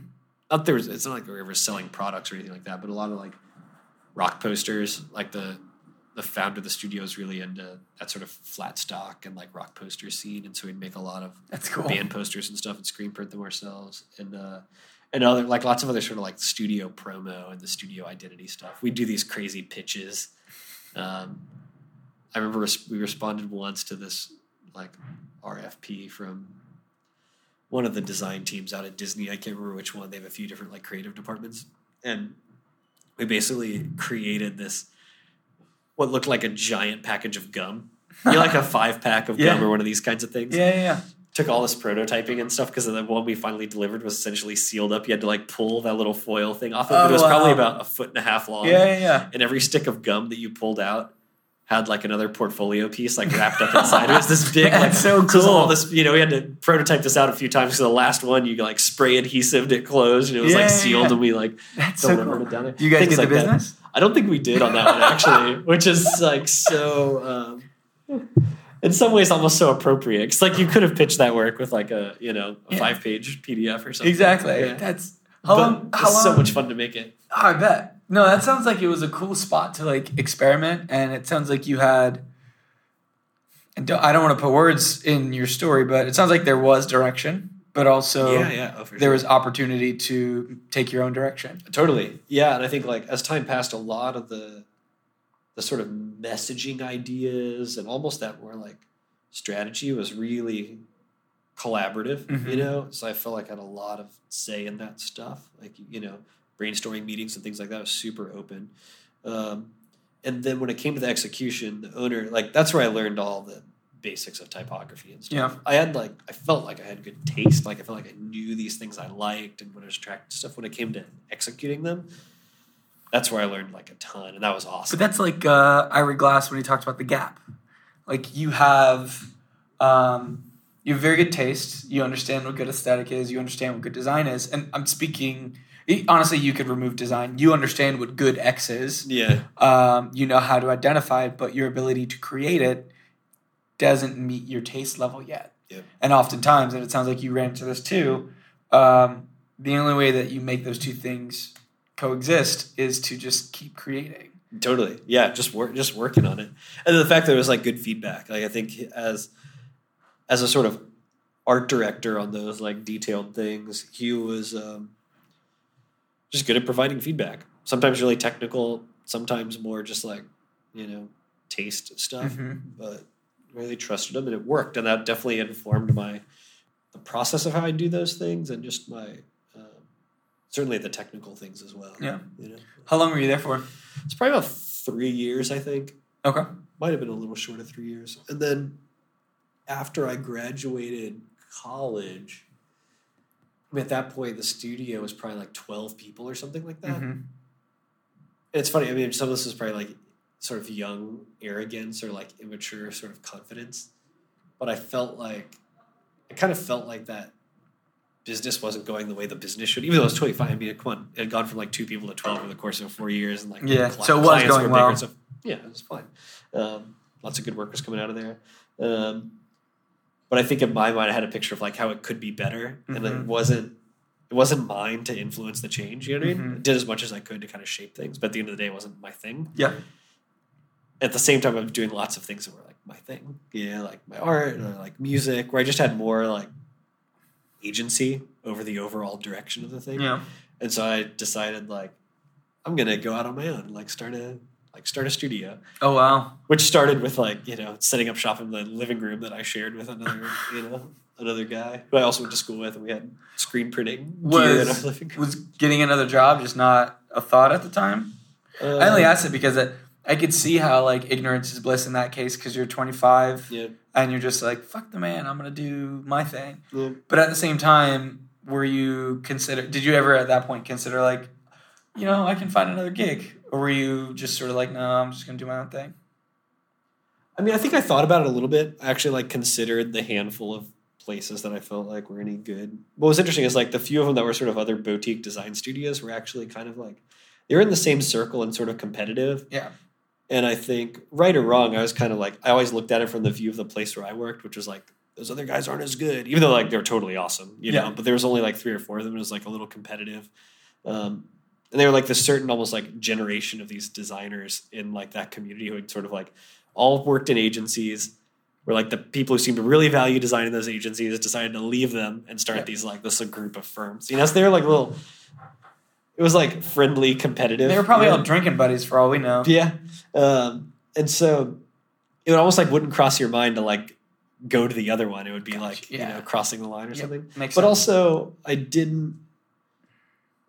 Not there was. It's not like we were ever selling products or anything like that, but a lot of like rock posters. Like the the founder of the studio is really into that sort of flat stock and like rock poster scene, and so we'd make a lot of That's cool. band posters and stuff and screen print them ourselves and uh and other like lots of other sort of like studio promo and the studio identity stuff. We do these crazy pitches. Um i remember res- we responded once to this like rfp from one of the design teams out at disney. I can't remember which one. They have a few different like creative departments. And we basically created this what looked like a giant package of gum you know, like a five pack of Yeah. gum or one of these kinds of things Yeah, yeah, yeah. took all this prototyping and stuff because the one we finally delivered was essentially sealed up. You had to like pull that little foil thing off it, Oh, it was probably uh-huh. about a foot and a half long. Yeah, yeah, yeah. And every stick of gum that you pulled out had like another portfolio piece like wrapped up inside. It was this big, like That's so it was all cool. this, you know, we had to prototype this out a few times. So the last one, you like spray adhesive it closed, and it was Yeah, like sealed, yeah. and we like That's so cool. it down there. You guys Things get the like that. I don't think we did on that one actually, which is like so. Um, in some ways, almost so appropriate. It's like you could have pitched that work with like a you know a Yeah. five page PDF or something. Exactly. Yeah. That's how long? How long? so much fun to make it. Oh, I bet. No, that sounds like it was a cool spot to like experiment, and it sounds like you had. And don't, I don't want to put words in your story, but it sounds like there was direction, but also yeah, yeah, oh, there sure. was opportunity to take your own direction. Totally. Yeah, and I think like as time passed, a lot of the the sort of messaging ideas and almost that more like strategy was really collaborative, Mhm. you know? So I felt like I had a lot of say in that stuff. Like, you know, brainstorming meetings and things like that was super open. Um, and then when it came to the execution, the owner, like that's where I learned all the basics of typography and stuff. Yeah. I had like I felt like I had good taste. Like I felt like I knew these things I liked and what I was attracted to stuff. When it came to executing them, that's where I learned like a ton, and that was awesome. But that's like uh, Ira Glass when he talked about the gap. Like you have, um, you have very good taste. You understand what good aesthetic is. You understand what good design is. And I'm speaking honestly. You could remove design. You understand what good X is. yeah, Um, you know how to identify it, but your ability to create it doesn't meet your taste level yet. Yep. And oftentimes, and it sounds like you ran into this too. Um, the only way that you make those two things coexist is to just keep creating. totally. Yeah, just work, just working on it, and the fact that it was like good feedback. Like I think as as a sort of art director on those like detailed things, he was um, just good at providing feedback. Sometimes really technical, sometimes more just like you know taste stuff. Mhm. But really trusted them and it worked, and that definitely informed my the process of how I do those things, and just my um, certainly the technical things as well. Yeah. you know, How long were you there for? it's probably about three years, I think Okay. might have been a little short of three years. And then after I graduated college, I mean, at that point, the studio was probably like 12 people or something like that. Mhm. It's funny. I mean, some of this is probably like sort of young arrogance or like immature sort of confidence. But I felt like, I kind of felt like that business wasn't going the way the business should, even though it was totally fine. I mean, come on, it had gone from like two people to 12 over the course of four years. And like, Yeah, so it was going well. and. Yeah, it was fine. Um, lots of good workers coming out of there. Um, but I think in my mind, I had a picture of like how it could be better, and it Mhm. wasn't. It wasn't mine to influence the change. You know what I mean? Mhm. I did as much as I could to kind of shape things, but at the end of the day, it wasn't my thing. Yeah. At the same time, I was doing lots of things that were like my thing. Yeah, like my art or like music, where I just had more like agency over the overall direction of the thing. Yeah. And so I decided like I'm gonna go out on my own, like start a like start a studio, Oh wow. which started with like you know setting up shop in the living room that I shared with another you know another guy who I also went to school with, and we had screen printing gear in our Was was getting another job just not a thought at the time? Uh, I only asked it because it, I could see how like ignorance is bliss in that case because you're 25 yeah, and you're just like fuck the man, I'm gonna do my thing. yeah. But at the same time, were you consider? Did you ever at that point consider like, you know, I can find another gig, or were you just sort of like, no, I'm just gonna do my own thing? I mean, I think I thought about it a little bit. I actually like considered the handful of places that I felt like were any good. What was interesting is like the few of them that were sort of other boutique design studios were actually kind of like they were in the same circle and sort of competitive. Yeah. And I think right or wrong, I was kind of like I always looked at it from the view of the place where I worked, which was like those other guys aren't as good, even though like they're totally awesome, you know. But there was only like three or four of them. It was like a little competitive. Um, and they were like this certain almost like generation of these designers in like that community who had sort of like all worked in agencies where like the people who seemed to really value design in those agencies decided to leave them and start Yeah. these like this group of firms. You know, so they were like little it was like friendly competitive. They were probably all drinking buddies for all we know. Yeah. Um, and so it almost like wouldn't cross your mind to like go to the other one. It would be like, you know, crossing the line or Yep, something. Makes But sense. also I didn't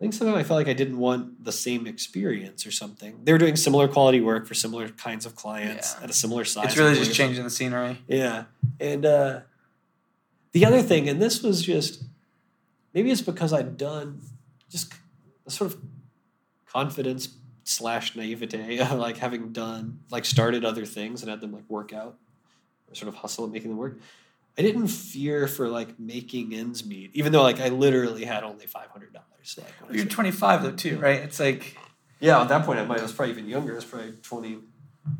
I think sometimes I felt like I didn't want the same experience or something. They were doing similar quality work for similar kinds of clients Yeah. at a similar size. it's really just changing the scenery. Yeah. And uh the other thing, and this was just maybe it's because I'd done just a sort of confidence slash naivete, like having done like started other things and had them like work out or sort of hustle at making them work. I didn't fear for like making ends meet, even though like I literally had only five hundred dollars. Like You're 25 though too, right? It's like Yeah, at that point I might I was probably even younger. I was probably twenty.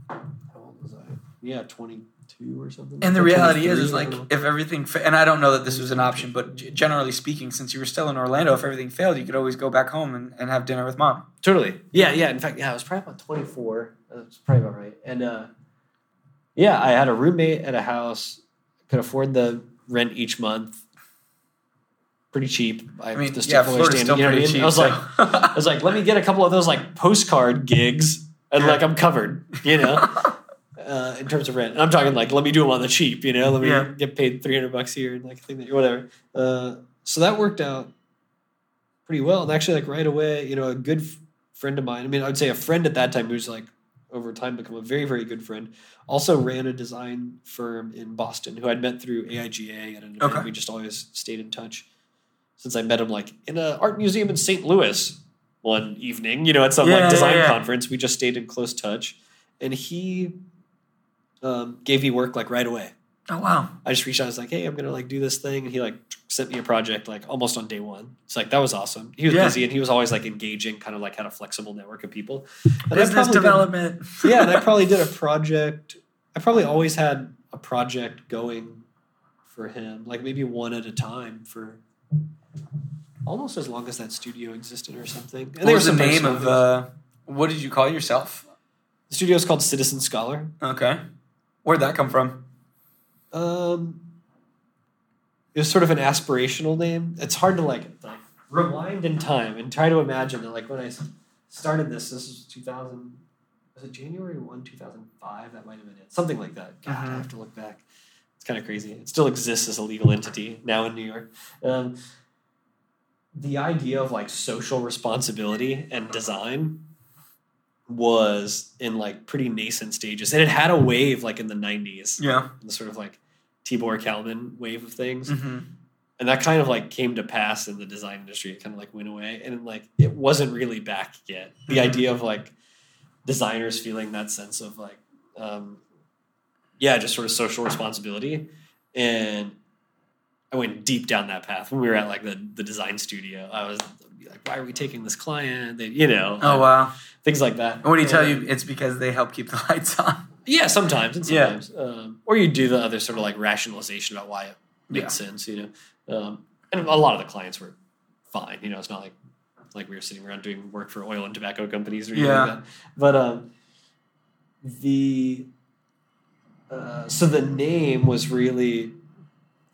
How old was I? Yeah, twenty two or something. And the reality is, is like if everything, fa- and I don't know that this was an option, but generally speaking, since you were still in Orlando, if everything failed, you could always go back home and, and have dinner with mom. Totally. Yeah, yeah. In fact, yeah, I was probably about 24. That's probably about right. And uh, yeah, I had a roommate at a house, could afford the rent each month. Pretty cheap. I, I mean, just yeah, didn't Florida's understand, still you know what I pretty mean? cheap. I was so- like, I was like, let me get a couple of those like postcard gigs, and like I'm covered, you know, uh, in terms of rent. And I'm talking like, let me do them on the cheap, you know, let me Yeah. get paid 300 bucks a year and like thing that whatever. Uh, so that worked out pretty well. And actually, like right away, you know, a good f- friend of mine. I mean, I would say a friend at that time who's like over time become a very very good friend. Also ran a design firm in Boston who I'd met through AIGA at an event. Okay. We just always stayed in touch since I met him like in an art museum in St. Louis one evening. You know, at some Yeah, like yeah, design yeah. conference. We just stayed in close touch, and he um, gave me work like right away. oh wow, I just reached out. I was like, "Hey, I'm gonna like do this thing," and he like sent me a project like almost on day one. It's like that was awesome. He was Yeah. busy and he was always like engaging, kind of like had a flexible network of people. And business probably did- development. yeah, and I probably did a project. I probably always had a project going for him, like maybe one at a time for almost as long as that studio existed or something. And what there was the name of? Uh, what did you call yourself? the studio is called Citizen Scholar. Okay, where'd that come from? Um, it was sort of an aspirational name. It's hard to like, like rewind in time and try to imagine that like when I started this, this was 2000. Was it January one, 2005? That might have been it. Something like that. God, I Mhm. have to look back. It's kind of crazy. It still exists as a legal entity now in New York. Um, the idea of like social responsibility and design was in like pretty nascent stages, and it had a wave like in the 90s Yeah. the sort of like Tibor Kalman wave of things. Mm-hmm. And that kind of like came to pass in the design industry. It kind of like went away. And like it wasn't really back yet. The Mhm. idea of like designers feeling that sense of like, um, yeah, just sort of social responsibility. And I went deep down that path when we were at like the, the design studio. I was like, why are we taking this client? They, you know, Oh wow. things like that. And what do you tell you? It's because they help keep the lights on. yeah, sometimes and Yeah. sometimes, um, or you do the other sort of like rationalization about why it makes sense, you know. Um, and a lot of the clients were fine, you know. It's not like like we were sitting around doing work for oil and tobacco companies or anything Yeah. like that. But um, the uh, so the name was really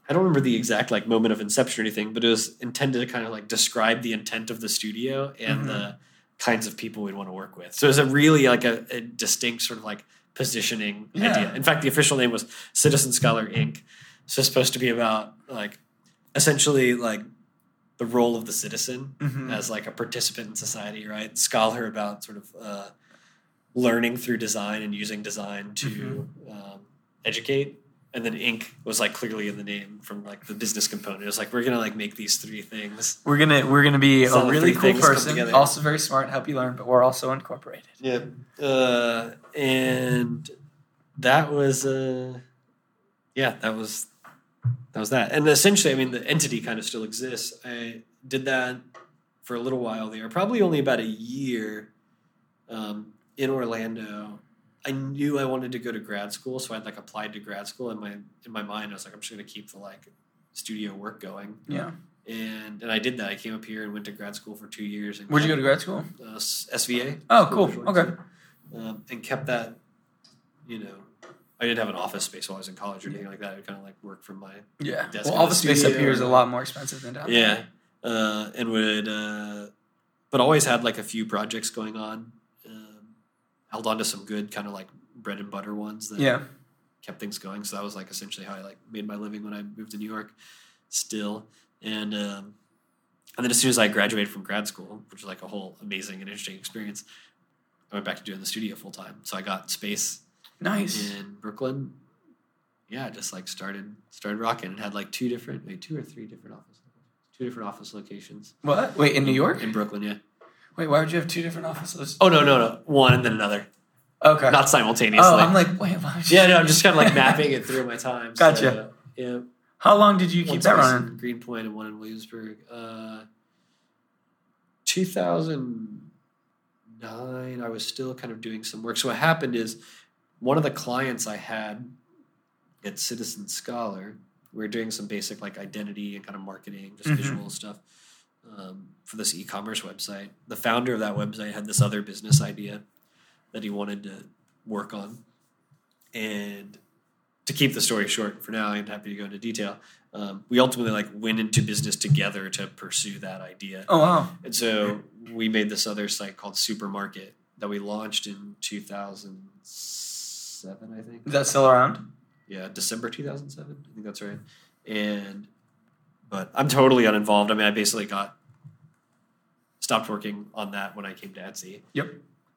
I don't remember the exact like moment of inception or anything, but it was intended to kind of like describe the intent of the studio and Mhm. the kinds of people we'd want to work with. So it was a really like a, a distinct sort of like positioning Yeah. idea. In fact, the official name was Citizen Scholar Inc. So it's supposed to be about like essentially like the role of the citizen Mhm. as like a participant in society, right? Scholar about sort of uh, learning through design and using design to um, educate. And then Inc. was like clearly in the name from like the business component. It was like we're gonna like make these three things. We're gonna we're gonna be a really cool person, also very smart, help you learn, but we're also incorporated. Yeah. Uh, and that was uh, yeah, that was that was that. And essentially, I mean, the entity kind of still exists. I did that for a little while there, probably only about a year um, in Orlando. I knew I wanted to go to grad school, so I'd like applied to grad school. In my in my mind, I was like, I'm just going to keep the like studio work going, Yeah. and and I did that. I came up here and went to grad school for two years. And Where'd you go to grad school? uh, SVA. Oh, cool. Okay. Um, and kept that, you know, I didn't have an office space while I was in college or anything like that. I kind of like work from my Yeah. Desk Well, in all the the space up here is a lot more expensive than down yeah, there. uh, and would, uh, but always had like a few projects going on. Held on to some good kind of like bread and butter ones that Yeah. kept things going. So that was like essentially how I like made my living when I moved to New York. Still, and um, and then as soon as I graduated from grad school, which was like a whole amazing and interesting experience, I went back to doing the studio full time. So I got space Nice. in Brooklyn. yeah, just like started started rocking and had like two different, wait, two or three different offices, two different office locations What? Wait, in New York? in Brooklyn. Yeah. Wait, why would you have two different offices? Oh no, no, no, one and then another, Okay. not simultaneously. oh, I'm like, wait, why would you- yeah, no, I'm just kind of like mapping it through my time. Gotcha. So, yeah. How long did you keep that running? in Greenpoint and one in Williamsburg. Uh, 2009, I was still kind of doing some work. So what happened is one of the clients I had at Citizen Scholar, we were doing some basic like identity and kind of marketing, just Mhm. visual stuff um, for this e-commerce website. The founder of that website had this other business idea that he wanted to work on, and to keep the story short for now, I'm happy to go into detail. Um, we ultimately like went into business together to pursue that idea, Oh wow. and so we made this other site called Supermarket that we launched in 2007, I think. Is that still around? Yeah, December 2007. I think that's right. And but I'm totally uninvolved. I mean, I basically got stopped working on that when I came to Etsy. Yep.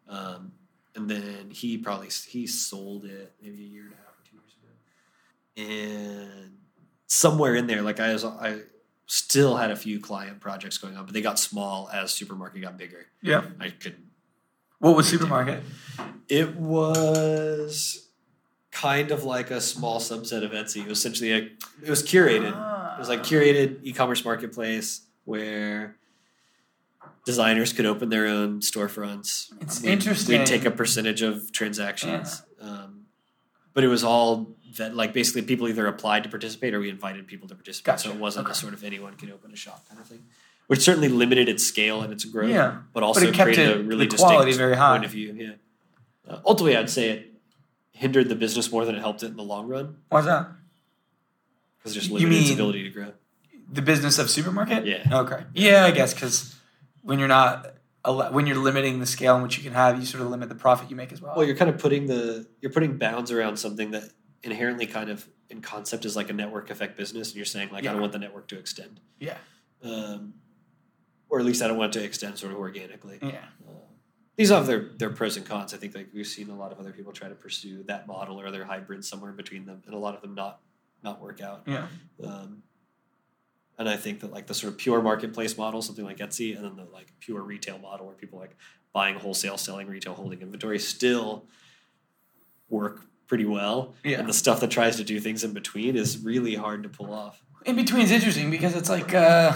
Um, and then he probably he sold it maybe a year and a half or two years ago. And somewhere in there, like I was, I still had a few client projects going on, but they got small as supermarket got bigger. Yeah. I couldn't What was supermarket? it was kind of like a small subset of Etsy. It was essentially a, it was curated. It was like curated e-commerce marketplace where designers could open their own storefronts. It's We'd- interesting. We'd take a percentage of transactions, um, but it was all that like basically people either applied to participate or we invited people to participate. So it wasn't a sort of anyone can open a shop kind of thing, which certainly limited its scale and its growth Yeah. but also kept created it- a really the quality distinct very high. point of view. Yeah. Uh, ultimately, I'd say it hindered the business more than it helped it in the long run Why's that? because just limited its ability to grow. The business of supermarket? Yeah. Okay. Yeah, I guess because when you're not when you're limiting the scale in which you can have, you sort of limit the profit you make as well. Well, you're kind of putting the you're putting bounds around something that inherently kind of in concept is like a network effect business, and you're saying like I don't want the network to extend, yeah. um, or at least I don't want it to extend sort of organically. Yeah. Uh, these have their their pros and cons. I think like we've seen a lot of other people try to pursue that model or other hybrids somewhere between them, and a lot of them not not work out. Yeah. Um, and I think that like the sort of pure marketplace model, something like Etsy, and then the like pure retail model where people like buying wholesale, selling retail, holding inventory still work pretty well. Yeah. And the stuff that tries to do things in between is really hard to pull off. In between is interesting because it's like uh,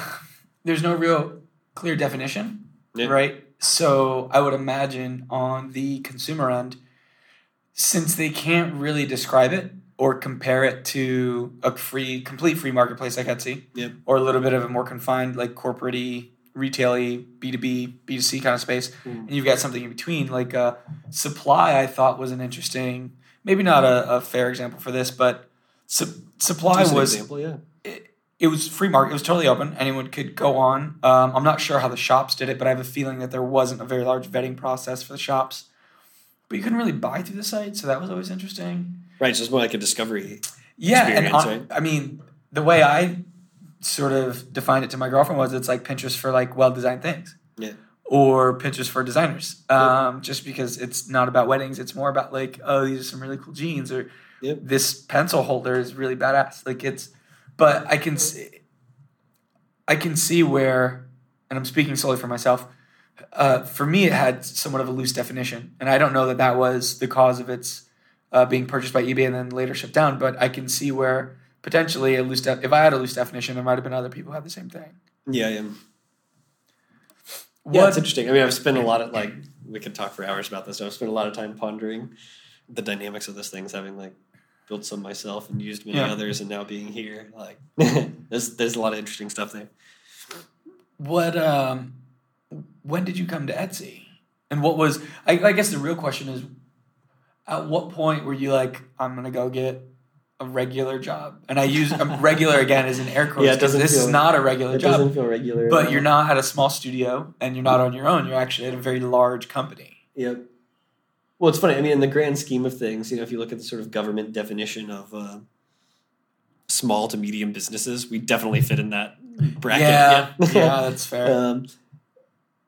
there's no real clear definition, Yeah. right? So I would imagine on the consumer end, since they can't really describe it or compare it to a free, complete free marketplace like Etsy, Yep. or a little bit of a more confined, like corporate-y, retail-y, B2B, B2C kind of space, Mm. and you've got something in between. Like uh, Svpply, I thought was an interesting, maybe not a, a fair example for this, but su- Svpply Just was example, yeah. it, it was free market. It was totally open. Anyone could go on. Um, I'm not sure how the shops did it, but I have a feeling that there wasn't a very large vetting process for the shops. But you couldn't really buy through the site, so that was always interesting. Right. So it's more like a discovery. Yeah, and Experience, on- right? I mean, the way I sort of defined it to my girlfriend was it's like Pinterest for like well designed things. Yeah. Or Pinterest for designers. Um, just because it's not about weddings, it's more about like, oh, these are some really cool jeans, or Yep. this pencil holder is really badass. Like it's, but I can see, I can see where, and I'm speaking solely for myself. Uh, for me, it had somewhat of a loose definition, and I don't know that that was the cause of its uh, being purchased by eBay and then later shipped down. But I can see where potentially a loose. De- if I had a loose definition, there might have been other people who had the same thing. Yeah. Yeah. Yeah, it's interesting. I mean, I've spent a lot of like we could talk for hours about this. I've spent a lot of time pondering the dynamics of this things, having like built some myself and used many Yeah. others, and now being here. Like, there's there's a lot of interesting stuff there. What? Um, when did you come to Etsy? And what was? I, I guess the real question is, at what point were you like, I'm gonna go get a regular job? And I use regular again as an air quotes. Yeah, it 'cause doesn't this is not a regular job. It doesn't feel regular, But you're not at a small studio, and you're not on your own. You're actually at a very large company. Yep. Well, it's funny. I mean, in the grand scheme of things, you know, if you look at the sort of government definition of uh, small to medium businesses, we definitely fit in that bracket. yeah, yeah, that's fair. um,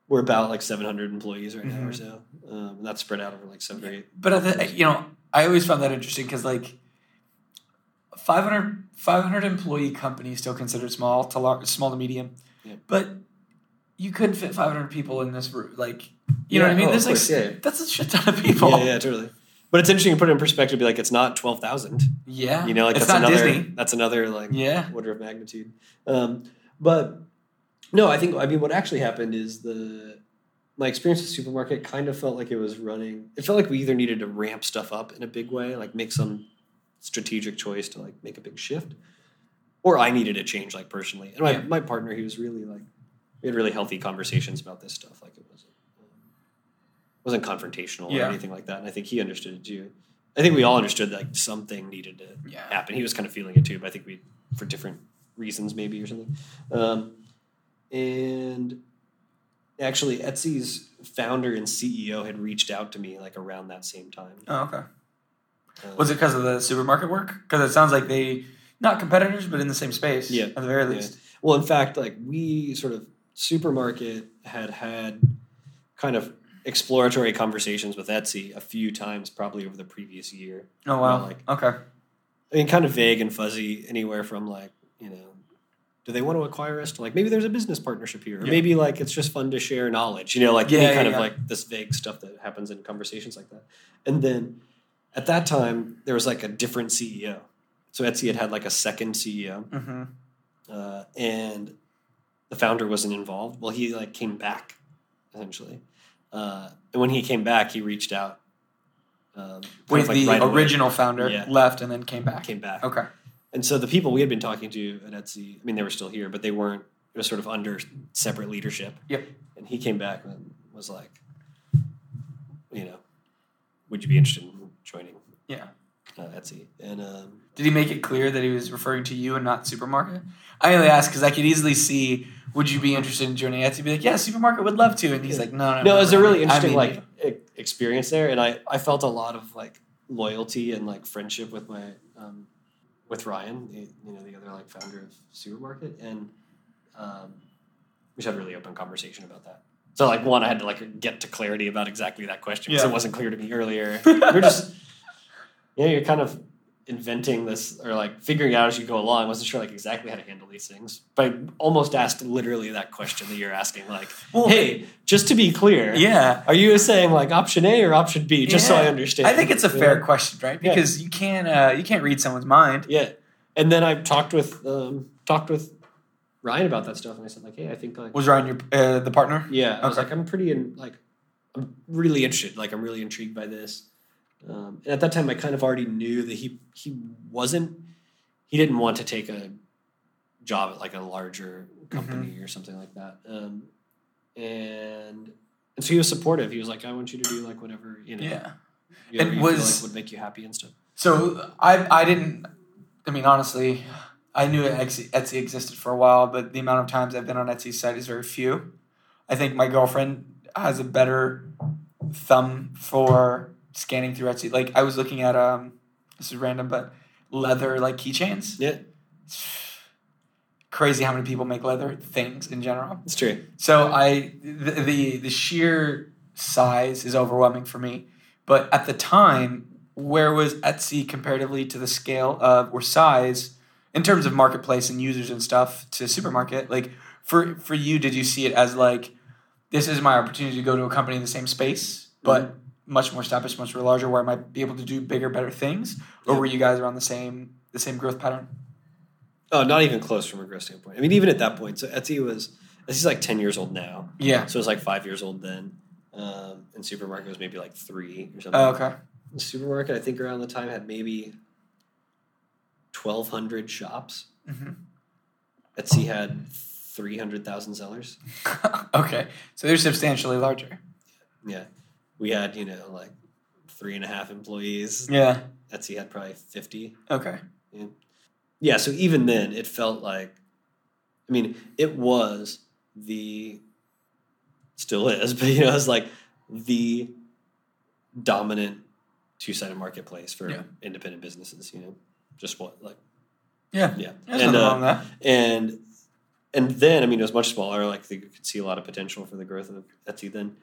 we're about like 700 employees right now or Mhm. so. Um, and that's spread out over like seven or eight. But I th- you know, I always found that interesting because like 500, 500 employee company still considered small to large, small to medium, Yeah. but you couldn't fit 500 people in this room. Like, you know what I mean? oh, There's like course, yeah. that's a shit ton of people. Yeah, yeah, totally. But it's interesting to put it in perspective. Be like, it's not twelve thousand. Yeah. You know, like it's that's not another. Disney. That's another like Yeah. order of magnitude. Um, but no, I think I mean what actually happened is the my experience with supermarket kind of felt like it was running. It felt like we either needed to ramp stuff up in a big way, like make some strategic choice to like make a big shift, or I needed a change like personally. And my, Yeah. my partner, he was really like we had really healthy conversations about this stuff. Like it wasn't um, wasn't confrontational Yeah. or anything like that. And I think he understood it too. I think we all understood that like something needed to Yeah. happen. He was kind of feeling it too, but I think we for different reasons maybe or something. Um, and actually, Etsy's founder and CEO had reached out to me like around that same time. Oh, okay. Um, Was it because of the supermarket work? Because it sounds like they not competitors, but in the same space. Yeah. At the very Yeah. least. Well, in fact, like we sort of supermarket had had kind of exploratory conversations with Etsy a few times, probably over the previous year. Oh wow. like- okay. I mean, kind of vague and fuzzy, anywhere from like, you know, do they want to acquire us to like maybe there's a business partnership here, or Yeah. maybe like it's just fun to share knowledge, you know, like Yeah, any yeah, kind of like this vague stuff that happens in conversations like that. And then at that time, there was like a different CEO. So Etsy had had like a second CEO, Mm-hmm. uh, and the founder wasn't involved. Well, he like came back essentially, uh, and when he came back, he reached out. Um, With like, the right away. original founder Yeah. left and then came back. came back. Okay. And so the people we had been talking to at Etsy, I mean, they were still here, but they weren't. It was sort of under separate leadership. Yep. And he came back and was like, you know, would you be interested in joining Yeah. uh, Etsy? And um, Did he make it clear that he was referring to you and not supermarket? I only ask because I could easily see. Would you be interested in joining Etsy? Be like, yeah, supermarket would love to, and he's like, no, no, no, no it was a really I interesting mean like experience there, and I I felt a lot of like loyalty and like friendship with my um, with Ryan, the, you know, the other like founder of Supermarket, and um, we just had a really open conversation about that. So like one, I had to like get to clarity about exactly that question because Yeah. it wasn't clear to me earlier. We're just yeah, you're kind of inventing this or like figuring out as you go along. I wasn't sure like exactly how to handle these things, but I almost asked literally that question that you're asking. Like, Well, hey, just to be clear, Yeah. are you saying like option A or option B? Just so I understand. I think it's a fair question, right? Yeah. Because you can't uh, you can't read someone's mind. Yeah, and then I talked with um, talked with Ryan about that stuff, and I said like, hey, I think like Was Ryan your uh, the partner? yeah, I was like, I'm pretty in like, I'm really interested. Like, I'm really intrigued by this. Um, and at that time, I kind of already knew that he he wasn't he didn't want to take a job at like a larger company or something like that. Um, and and so he was supportive. He was like, I want you to do like whatever you know. Yeah. whatever And you was- like would make you happy and stuff. So I I didn't. I mean, honestly, I knew Etsy, Etsy existed for a while, but the amount of times I've been on Etsy's site is very few. I think my girlfriend has a better thumb for scanning through Etsy. Like I was looking at um, this is random, but leather like keychains. Yeah, Crazy how many people make leather things in general. it's true. So I the, the the sheer size is overwhelming for me. But at the time, where was Etsy comparatively to the scale of or size in terms of marketplace and users and stuff to supermarket? Like for for you, did you see it as like this is my opportunity to go to a company in the same space, but much more established, much more larger, where I might be able to do bigger, better things? Or Yeah. were you guys around the same the same growth pattern? Oh, not even close from a growth standpoint. I mean, even at that point, so Etsy was Etsy's like ten years old now, Yeah. so it was like five years old then. Um, and supermarket was maybe like three or something. Oh, okay. The supermarket, I think around the time had maybe twelve hundred shops. hmm Etsy had three hundred thousand sellers. okay. So they're substantially larger. Yeah, we had you know like three and a half employees. Yeah. Etsy had probably fifty. Okay. Yeah, so even then, it felt like, I mean, it was the, still is, but you know, it's like the dominant two-sided marketplace for Yeah. independent businesses. You know, just what like Yeah. yeah, There's and uh, wrong with that. and and then I mean, it was much smaller. Like you could see a lot of potential for the growth of Etsy then.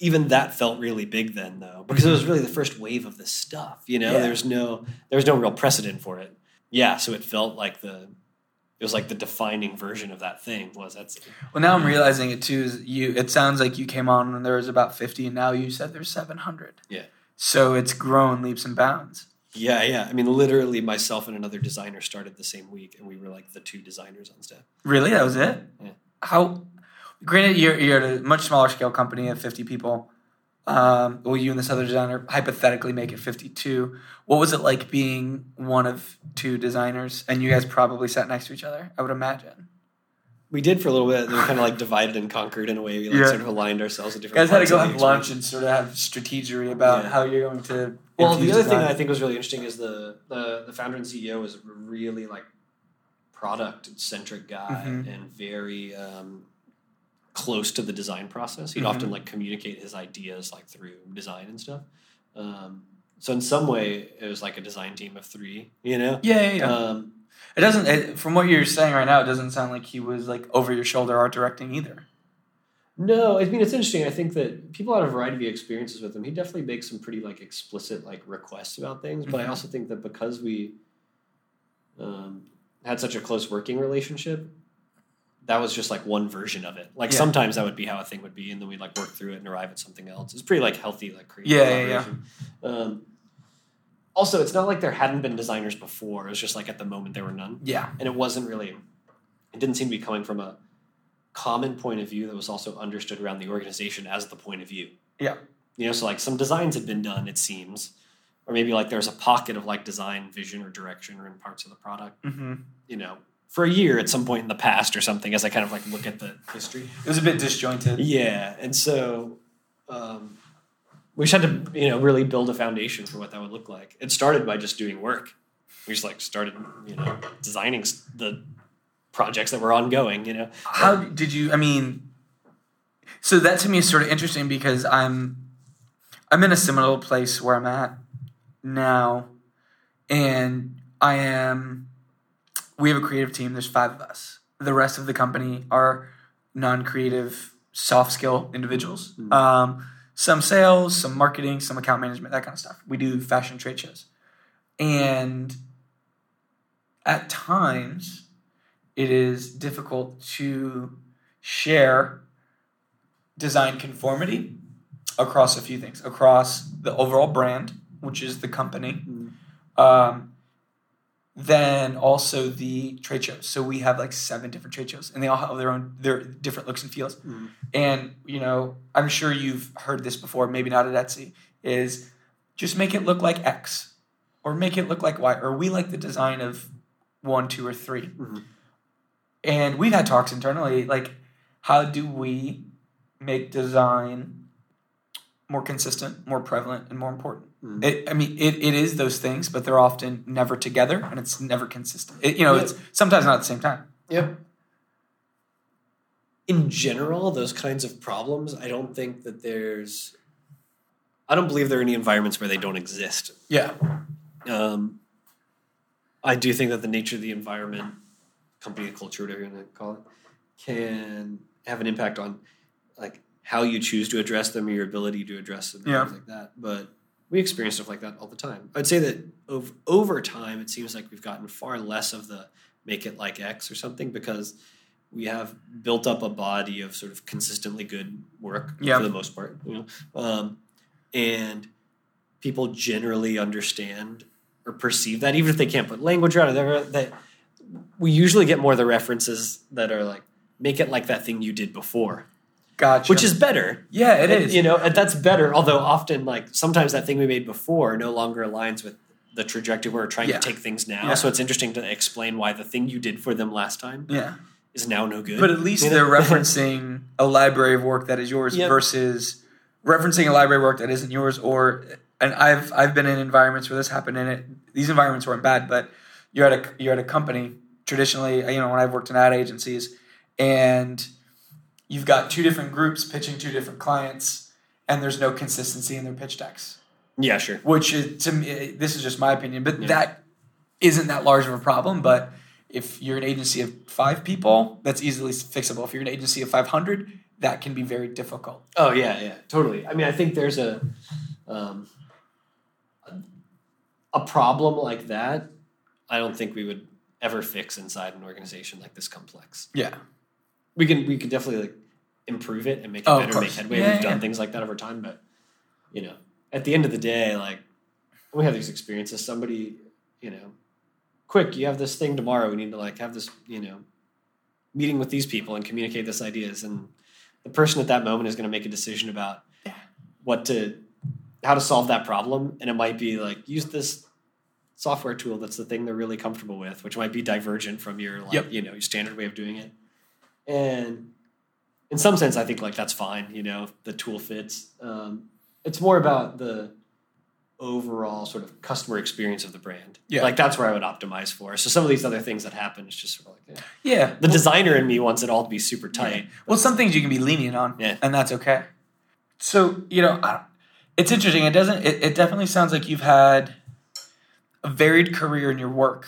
Even that felt really big then, though, because it was mm-hmm. really the first wave of this stuff. You know, Yeah. there's no there was no real precedent for it. yeah, so it felt like the it was like the defining version of that thing was Etsy. Well, now I'm realizing it too. Is you? It sounds like you came on when there was about 50, and now you said there's 700. Yeah. So it's grown leaps and bounds. Yeah, yeah. I mean, literally, myself and another designer started the same week, and we were like the two designers on staff. Really, that was it. Yeah. How? Granted, you're you're at a much smaller scale company of 50 people. Um, well, you and this other designer hypothetically make it 52. What was it like being one of two designers? And you guys probably sat next to each other, I would imagine. We did for a little bit. We were kind of like divided and conquered in a way. We like Yeah. sort of aligned ourselves You different. guys had to go have lunch and sort of have strategery about Yeah. how you're going to. Well, the other thing design. I think was really interesting is the the, the founder and CEO was really like product centric guy Mhm. and very um, close to the design process. He'd Mhm. often like communicate his ideas like through design and stuff. Um, so in some way, it was like a design team of three. You know. Yeah, yeah, yeah. Um, It doesn't. It, from what you're saying right now, it doesn't sound like he was like over your shoulder art directing either. No, I mean it's interesting. I think that people had a variety of experiences with him. He definitely makes some pretty like explicit like requests about things, but I Mhm. also think that because we um, had such a close working relationship, that was just like one version of it. Like Yeah. sometimes that would be how a thing would be, and then we'd like work through it and arrive at something else. It's pretty like healthy, like creative Yeah, yeah, yeah. Um, also, it's not like there hadn't been designers before. It was just like at the moment there were none Yeah, and it wasn't really it didn't seem to be coming from a common point of view that was also understood around the organization as the point of view Yeah. you know so like some designs had been done it seems or maybe like there's a pocket of like design vision or direction or in parts of the product hmm you know for a year at some point in the past or something as i kind of like look at the history it was a bit disjointed. yeah and so um, we just had to you know really build a foundation for what that would look like it started by just doing work we just like started you know designing the projects that were ongoing you know How did you? I mean, so that to me is sort of interesting because I'm, I'm in a similar place where I'm at now, and I am. We have a creative team. There's five of us. The rest of the company are non-creative, soft skill individuals. Mhm. Um, some sales, some marketing, some account management, that kind of stuff. We do fashion trade shows, and at times it is difficult to share design conformity across a few things across the overall brand which is the company um, then also the trade shows so we have like seven different trade shows and they all have their own their different looks and feels Mhm. and you know i'm sure you've heard this before maybe not at etsy is just make it look like x or make it look like y or we like the design of one two or 3 Mhm. and we've had talks internally like how do we make design more consistent more prevalent and more important Mhm. it, i mean it, it is those things but they're often never together and it's never consistent it, you know Yeah. it's sometimes not at the same time Yep. In general, those kinds of problems, I don't think that there's. I don't believe there are any environments where they don't exist. yeah Um, I do think that the nature of the environment, company culture, whatever you want to call it, can have an impact on like how you choose to address them or your ability to address them and Yeah. things like that. But we experience stuff like that all the time. I'd say that over, over time, it seems like we've gotten far less of the make it like X or something because we have built up a body of sort of consistently good work Yeah. for the most part, you know, um, and people generally understand or perceive that, even if they can't put language around it. they're- That we usually get more of the references that are like make it like that thing you did before, gotcha which is better. yeah it And, is You know, and that's better. Although often, like sometimes that thing we made before no longer aligns with the trajectory we're trying Yeah. to take things now. Yeah. So it's interesting to explain why the thing you did for them last time yeah is now no good. But at least You know? they're referencing a library of work that is yours Yep. versus referencing a library of work that isn't yours. Or and I've I've been in environments where this happened, and it these environments weren't bad, but you're at a you're at a company traditionally. You know, when I've worked in ad agencies, and you've got two different groups pitching two different clients, and there's no consistency in their pitch decks. yeah, sure. Which is to me, this is just my opinion, but Yeah. that isn't that large of a problem. But if you're an agency of five people, that's easily fixable. If you're an agency of 500, that can be very difficult. Oh yeah, yeah, totally. I mean, I think there's a um, a problem like that. I don't think we would ever fix inside an organization like this complex. Yeah. We can we can definitely like improve it and make it Oh, better, make headway. Yeah, We've done things like that over time, but you know, at the end of the day, like we have these experiences, somebody, you know, quick, you have this thing tomorrow. We need to like have this, you know, meeting with these people and communicate this ideas. And the person at that moment is going to make a decision about Yeah. what to, how to solve that problem. And it might be like use this software tool that's the thing they're really comfortable with, which might be divergent from your like, Yep. you know, your standard way of doing it. And in some sense, I think like that's fine. You know, the tool fits. Um, it's more about the overall sort of customer experience of the brand. Yeah. Like that's where I would optimize for. So some of these other things that happen is just sort of like yeah. Yeah. the designer in me wants it all to be super tight. Yeah. Well, some things you can be lenient on, Yeah. and that's okay. So you know, I, it's interesting. It doesn't. It, it definitely sounds like you've had a varied career in your work,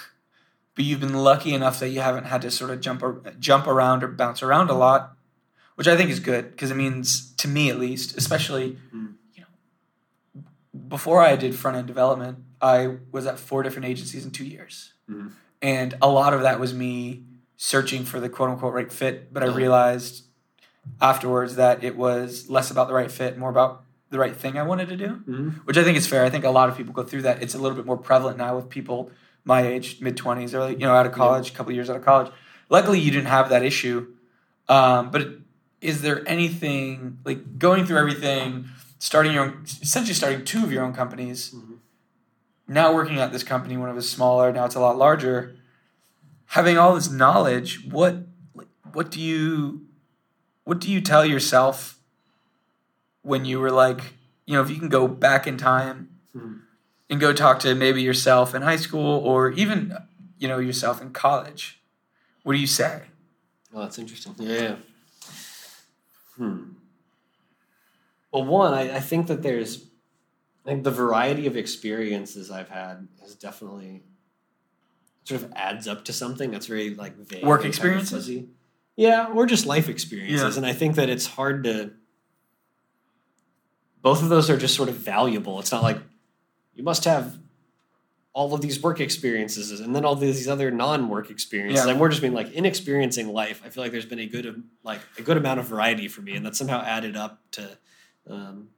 but you've been lucky enough that you haven't had to sort of jump ar- jump around or bounce around a lot, which I think is good because it means to me at least, especially Mm. you know, before I did front end development, I was at four different agencies in two years, Mhm. and a lot of that was me searching for the quote unquote right fit. But I realized afterwards that it was less about the right fit, more about the right thing I wanted to do, Mhm. which I think is fair. I think a lot of people go through that. It's a little bit more prevalent now with people my age, mid twenties, or you know, out of college, a couple years out of college. Luckily, you didn't have that issue. Um, but is there anything like going through everything, starting your own, essentially starting two of your own companies, Mhm. now working at this company when it was smaller, now it's a lot larger. Having all this knowledge, what what do you what do you tell yourself when you were like, you know, if you can go back in time Mhm. And go talk to maybe yourself in high school or even you know yourself in college, what do you say? well that's interesting. Yeah. Hmm. Well, one, I, I think that there's, I think the variety of experiences I've had has definitely sort of adds up to something that's very like vague. Work and kind of experiences? Yeah, or just life experiences. Yeah. And I think that it's hard to, both of those are just sort of valuable. It's not like you must have all of these work experiences and then all these other non-work experiences. Yeah. I'm more just being like in experiencing life. I feel like there's been a good like a good amount of variety for me, and that somehow added up to um,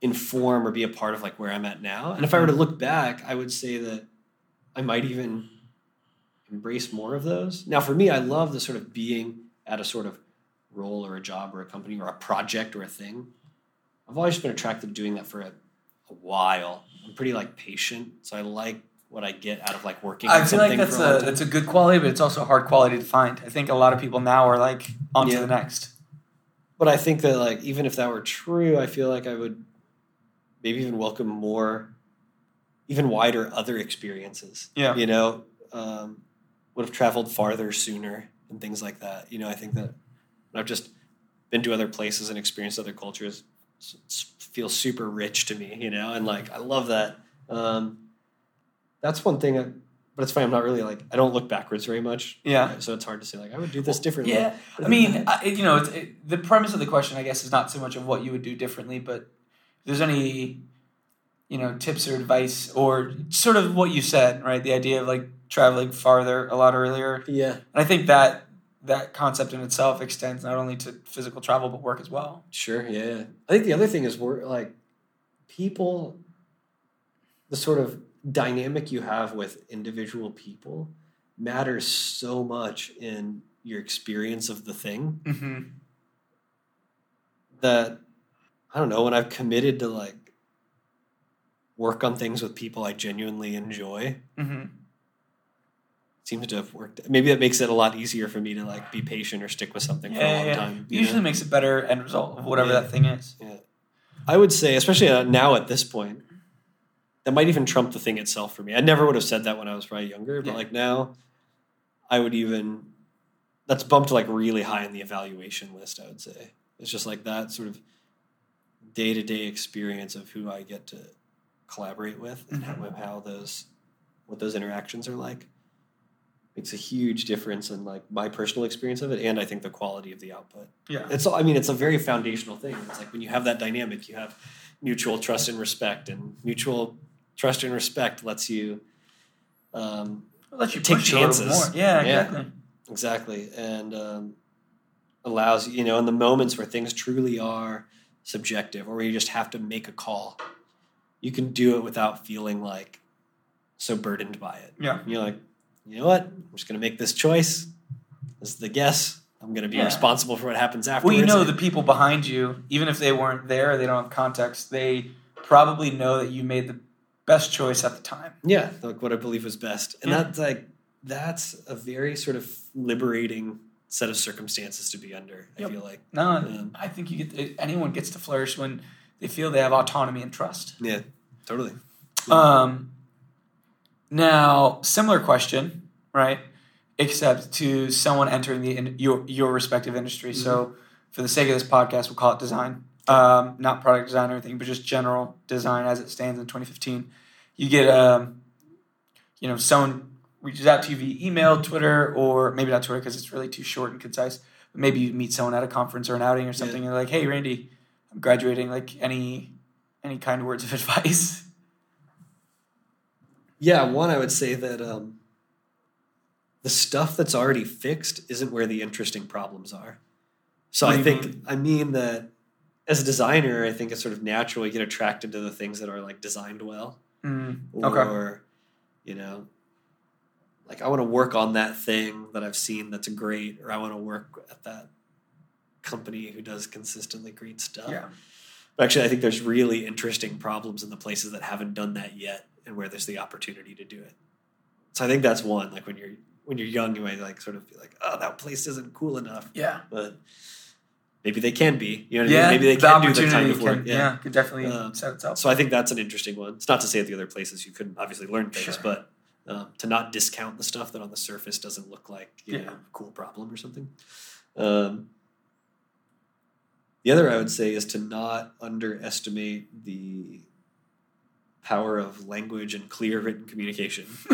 inform or be a part of like where I'm at now. And if I were to look back, I would say that I might even embrace more of those. Now, for me, I love the sort of being at a sort of role or a job or a company or a project or a thing. I've always been attracted to doing that for a, a while. I'm pretty like patient, so I like what I get out of like working. I feel like that's a a that's a good quality, but it's also a hard quality to find. I think a lot of people now are like on to the next. But I think that like even if that were true, I feel like I would maybe even welcome more, even wider other experiences. Yeah. you know, um, would have traveled farther sooner and things like that. You know, I think that I've just been to other places and experienced other cultures. Feels super rich to me. You know, and like I love that. Um, that's one thing. I, but it's fine. I'm not really like I don't look backwards very much. Yeah. so it's hard to say like I would do this differently. Yeah, I mean, I, you know, it's, it, the premise of the question, I guess, is not so much of what you would do differently, but there's any, you know, tips or advice, or sort of what you said, right? The idea of like traveling farther a lot earlier, Yeah. and yeah. I think that that concept in itself extends not only to physical travel but work as well. Sure, yeah. I think the other thing is we're like people the sort of dynamic you have with individual people matters so much in your experience of the thing Mm-hmm. that I don't know when I've committed to like work on things with people I genuinely enjoy Mm-hmm. Seems to have worked maybe that makes it a lot easier for me to like be patient or stick with something for a long yeah. time Usually know? makes a better end result of whatever Yeah. that thing is. I would say, especially uh, now at this point, that might even trump the thing itself for me. I never would have said that when I was probably younger, but Yeah. like now, I would even that's bumped like really high in the evaluation list. I would say it's just like that sort of day to day experience of who I get to collaborate with and how, Mhm. how those what those interactions are like makes a huge difference in like my personal experience of it and I think the quality of the output Yeah. it's all, I mean, it's a very foundational thing. It's like when you have that dynamic, you have mutual trust and respect, and mutual trust and respect lets you um, let you Take push a little chances. more. Yeah, Yeah. exactly. Exactly, and um, allows you know in the moments where things truly are subjective, or where you just have to make a call, you can do it without feeling like so burdened by it. Yeah. You're like, you know what? I'm just going to make this choice. This is the guess. I'm going to be Yeah. responsible for what happens after. Well, you know the people behind you, even if they weren't there, they don't have context. They probably know that you made the best choice at the time. Yeah, like what I believe was best, and Yeah. that's like that's a very sort of liberating set of circumstances to be under. Yep. I feel like, No, Um, I think you get anyone gets to flourish when they feel they have autonomy and trust. yeah, totally. Um, now, similar question, right? Except to someone entering the in, your your respective industry. So, for the sake of this podcast, we'll call it design, um, not product design or anything, but just general design as it stands in 2015. You get, um, you know, someone reaches out to you via email, Twitter, or maybe not Twitter because it's really too short and concise. But maybe you meet someone at a conference or an outing or something, and they're like, "Hey, Randy, I'm graduating. Like, any any kind words of advice?" Yeah, one I would say that um, the stuff that's already fixed isn't where the interesting problems are. So What I think I mean that as a designer, I think it's sort of natural you get attracted to the things that are like designed well. Mm, or you know like i want to work on that thing that i've seen that's great or i want to work at that company who does consistently great stuff Yeah. but actually i think there's really interesting problems in the places that haven't done that yet and where there's the opportunity to do it so i think that's one like when you're when you're young you might like sort of be like oh that place isn't cool enough Yeah. but maybe they can be you know what I Yeah. mean? maybe they the can do the opportunity kind of work can, yeah. could definitely Um, set itself. so I think that's an interesting one. It's not to say at the other places you couldn't obviously learn things, Sure. but um, to not discount the stuff that on the surface doesn't look like you Yeah. know a cool problem or something. Um, the other I would say is to not underestimate the power of language and clear written communication.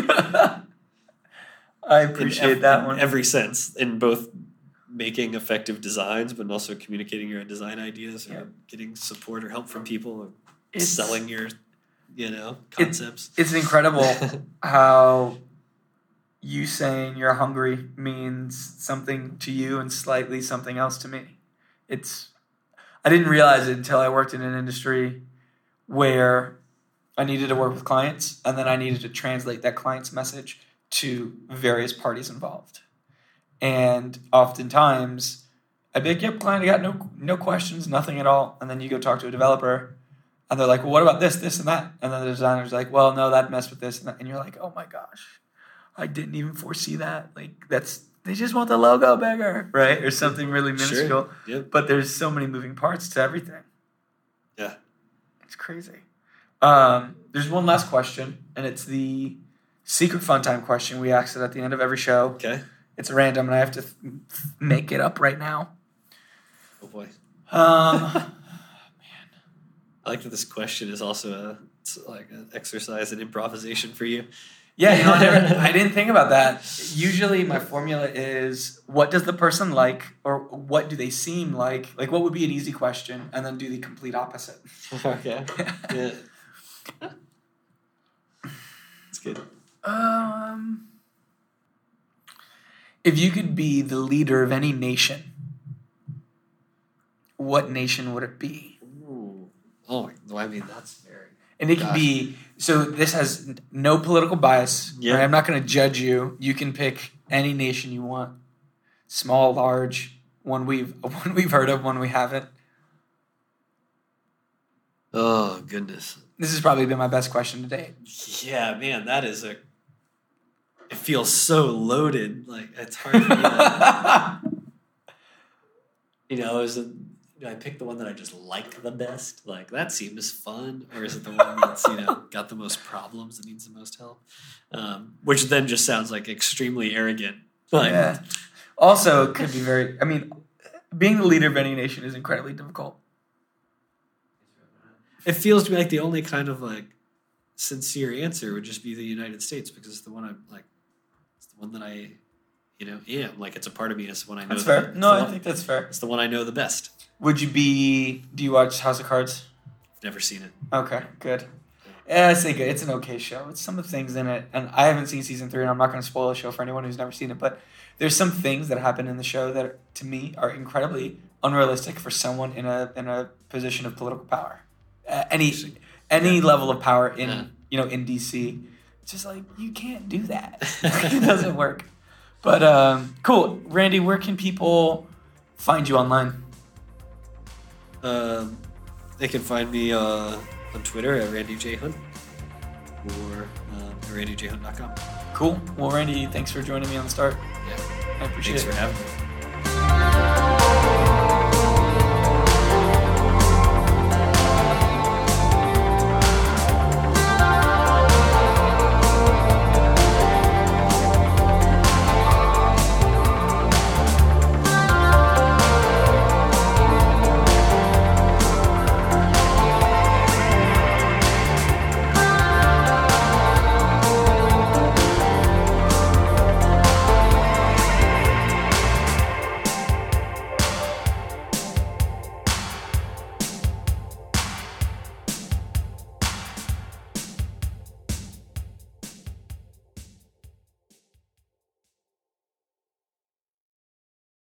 I appreciate ev- that in one. every sense in both making effective designs, but also communicating your design ideas or Yeah. getting support or help from people or It's- selling your you know concepts. It's incredible how you saying you're hungry means something to you and slightly something else to me. It's I didn't realize it until I worked in an industry where I needed to work with clients and then I needed to translate that client's message to various parties involved. And oftentimes I'd be like, yep, client, I got no no questions, nothing at all. And then you go talk to a developer and they're like, well, what about this, this, and that? And then the designer's like, well, no, that messed with this and that. And you're like, oh my gosh, I didn't even foresee that. Like, that's, they just want the logo bigger, right? Or something really minuscule. Sure. Yep. But there's so many moving parts to everything. Yeah. It's crazy. Um, there's one last question, and it's the secret fun time question we ask it at the end of every show. Okay. It's random, and I have to th- make it up right now. Oh boy. Um, man. I like that this question is also a it's like an exercise in improvisation for you. Yeah, you know, I, never, I didn't think about that. Usually, my formula is what does the person like, or what do they seem like? Like, what would be an easy question, and then do the complete opposite. okay. Yeah. It's good. Um, if you could be the leader of any nation, what nation would it be? Ooh. Oh, no, I mean that's very. And it can be so. This has no political bias. Yeah. right? I'm not going to judge you. You can pick any nation you want, small, large, one we've one we've heard of, one we haven't. Oh goodness. This has probably been my best question to date. Yeah, man, that is a. It feels so loaded. Like it's hard for me to. you know, is it? Do I pick the one that I just like the best? Like that seems fun, or is it the one that's you know got the most problems that needs the most help? Um, which then just sounds like extremely arrogant. Like, yeah. Also, it could be very. I mean, being the leader of any nation is incredibly difficult. It feels to me like the only kind of like sincere answer would just be the United States because it's the one I'm like, it's the one that I, you know, am like it's a part of me. It's the one I know. That's fair. it's No, the I one- think that's fair. it's the one I know the best. Would you be? Do you watch House of Cards? Never seen it. Okay, good. Yeah, it's, a, it's an okay show. It's some of the things in it, and I haven't seen season three, and I'm not going to spoil the show for anyone who's never seen it. But there's some things that happen in the show that, to me, are incredibly unrealistic for someone in a in a position of political power. Uh, any any Yeah. level of power in Yeah. you know in DC, it's just like you can't do that. it doesn't work. But um, cool, Randy. Where can people find you online? Um, they can find me uh, on Twitter at Randy J Hunt or um, at randyjhunt.com. Cool. Well, Randy, thanks for joining me on the start. Yeah. I appreciate Thanks it. for having me.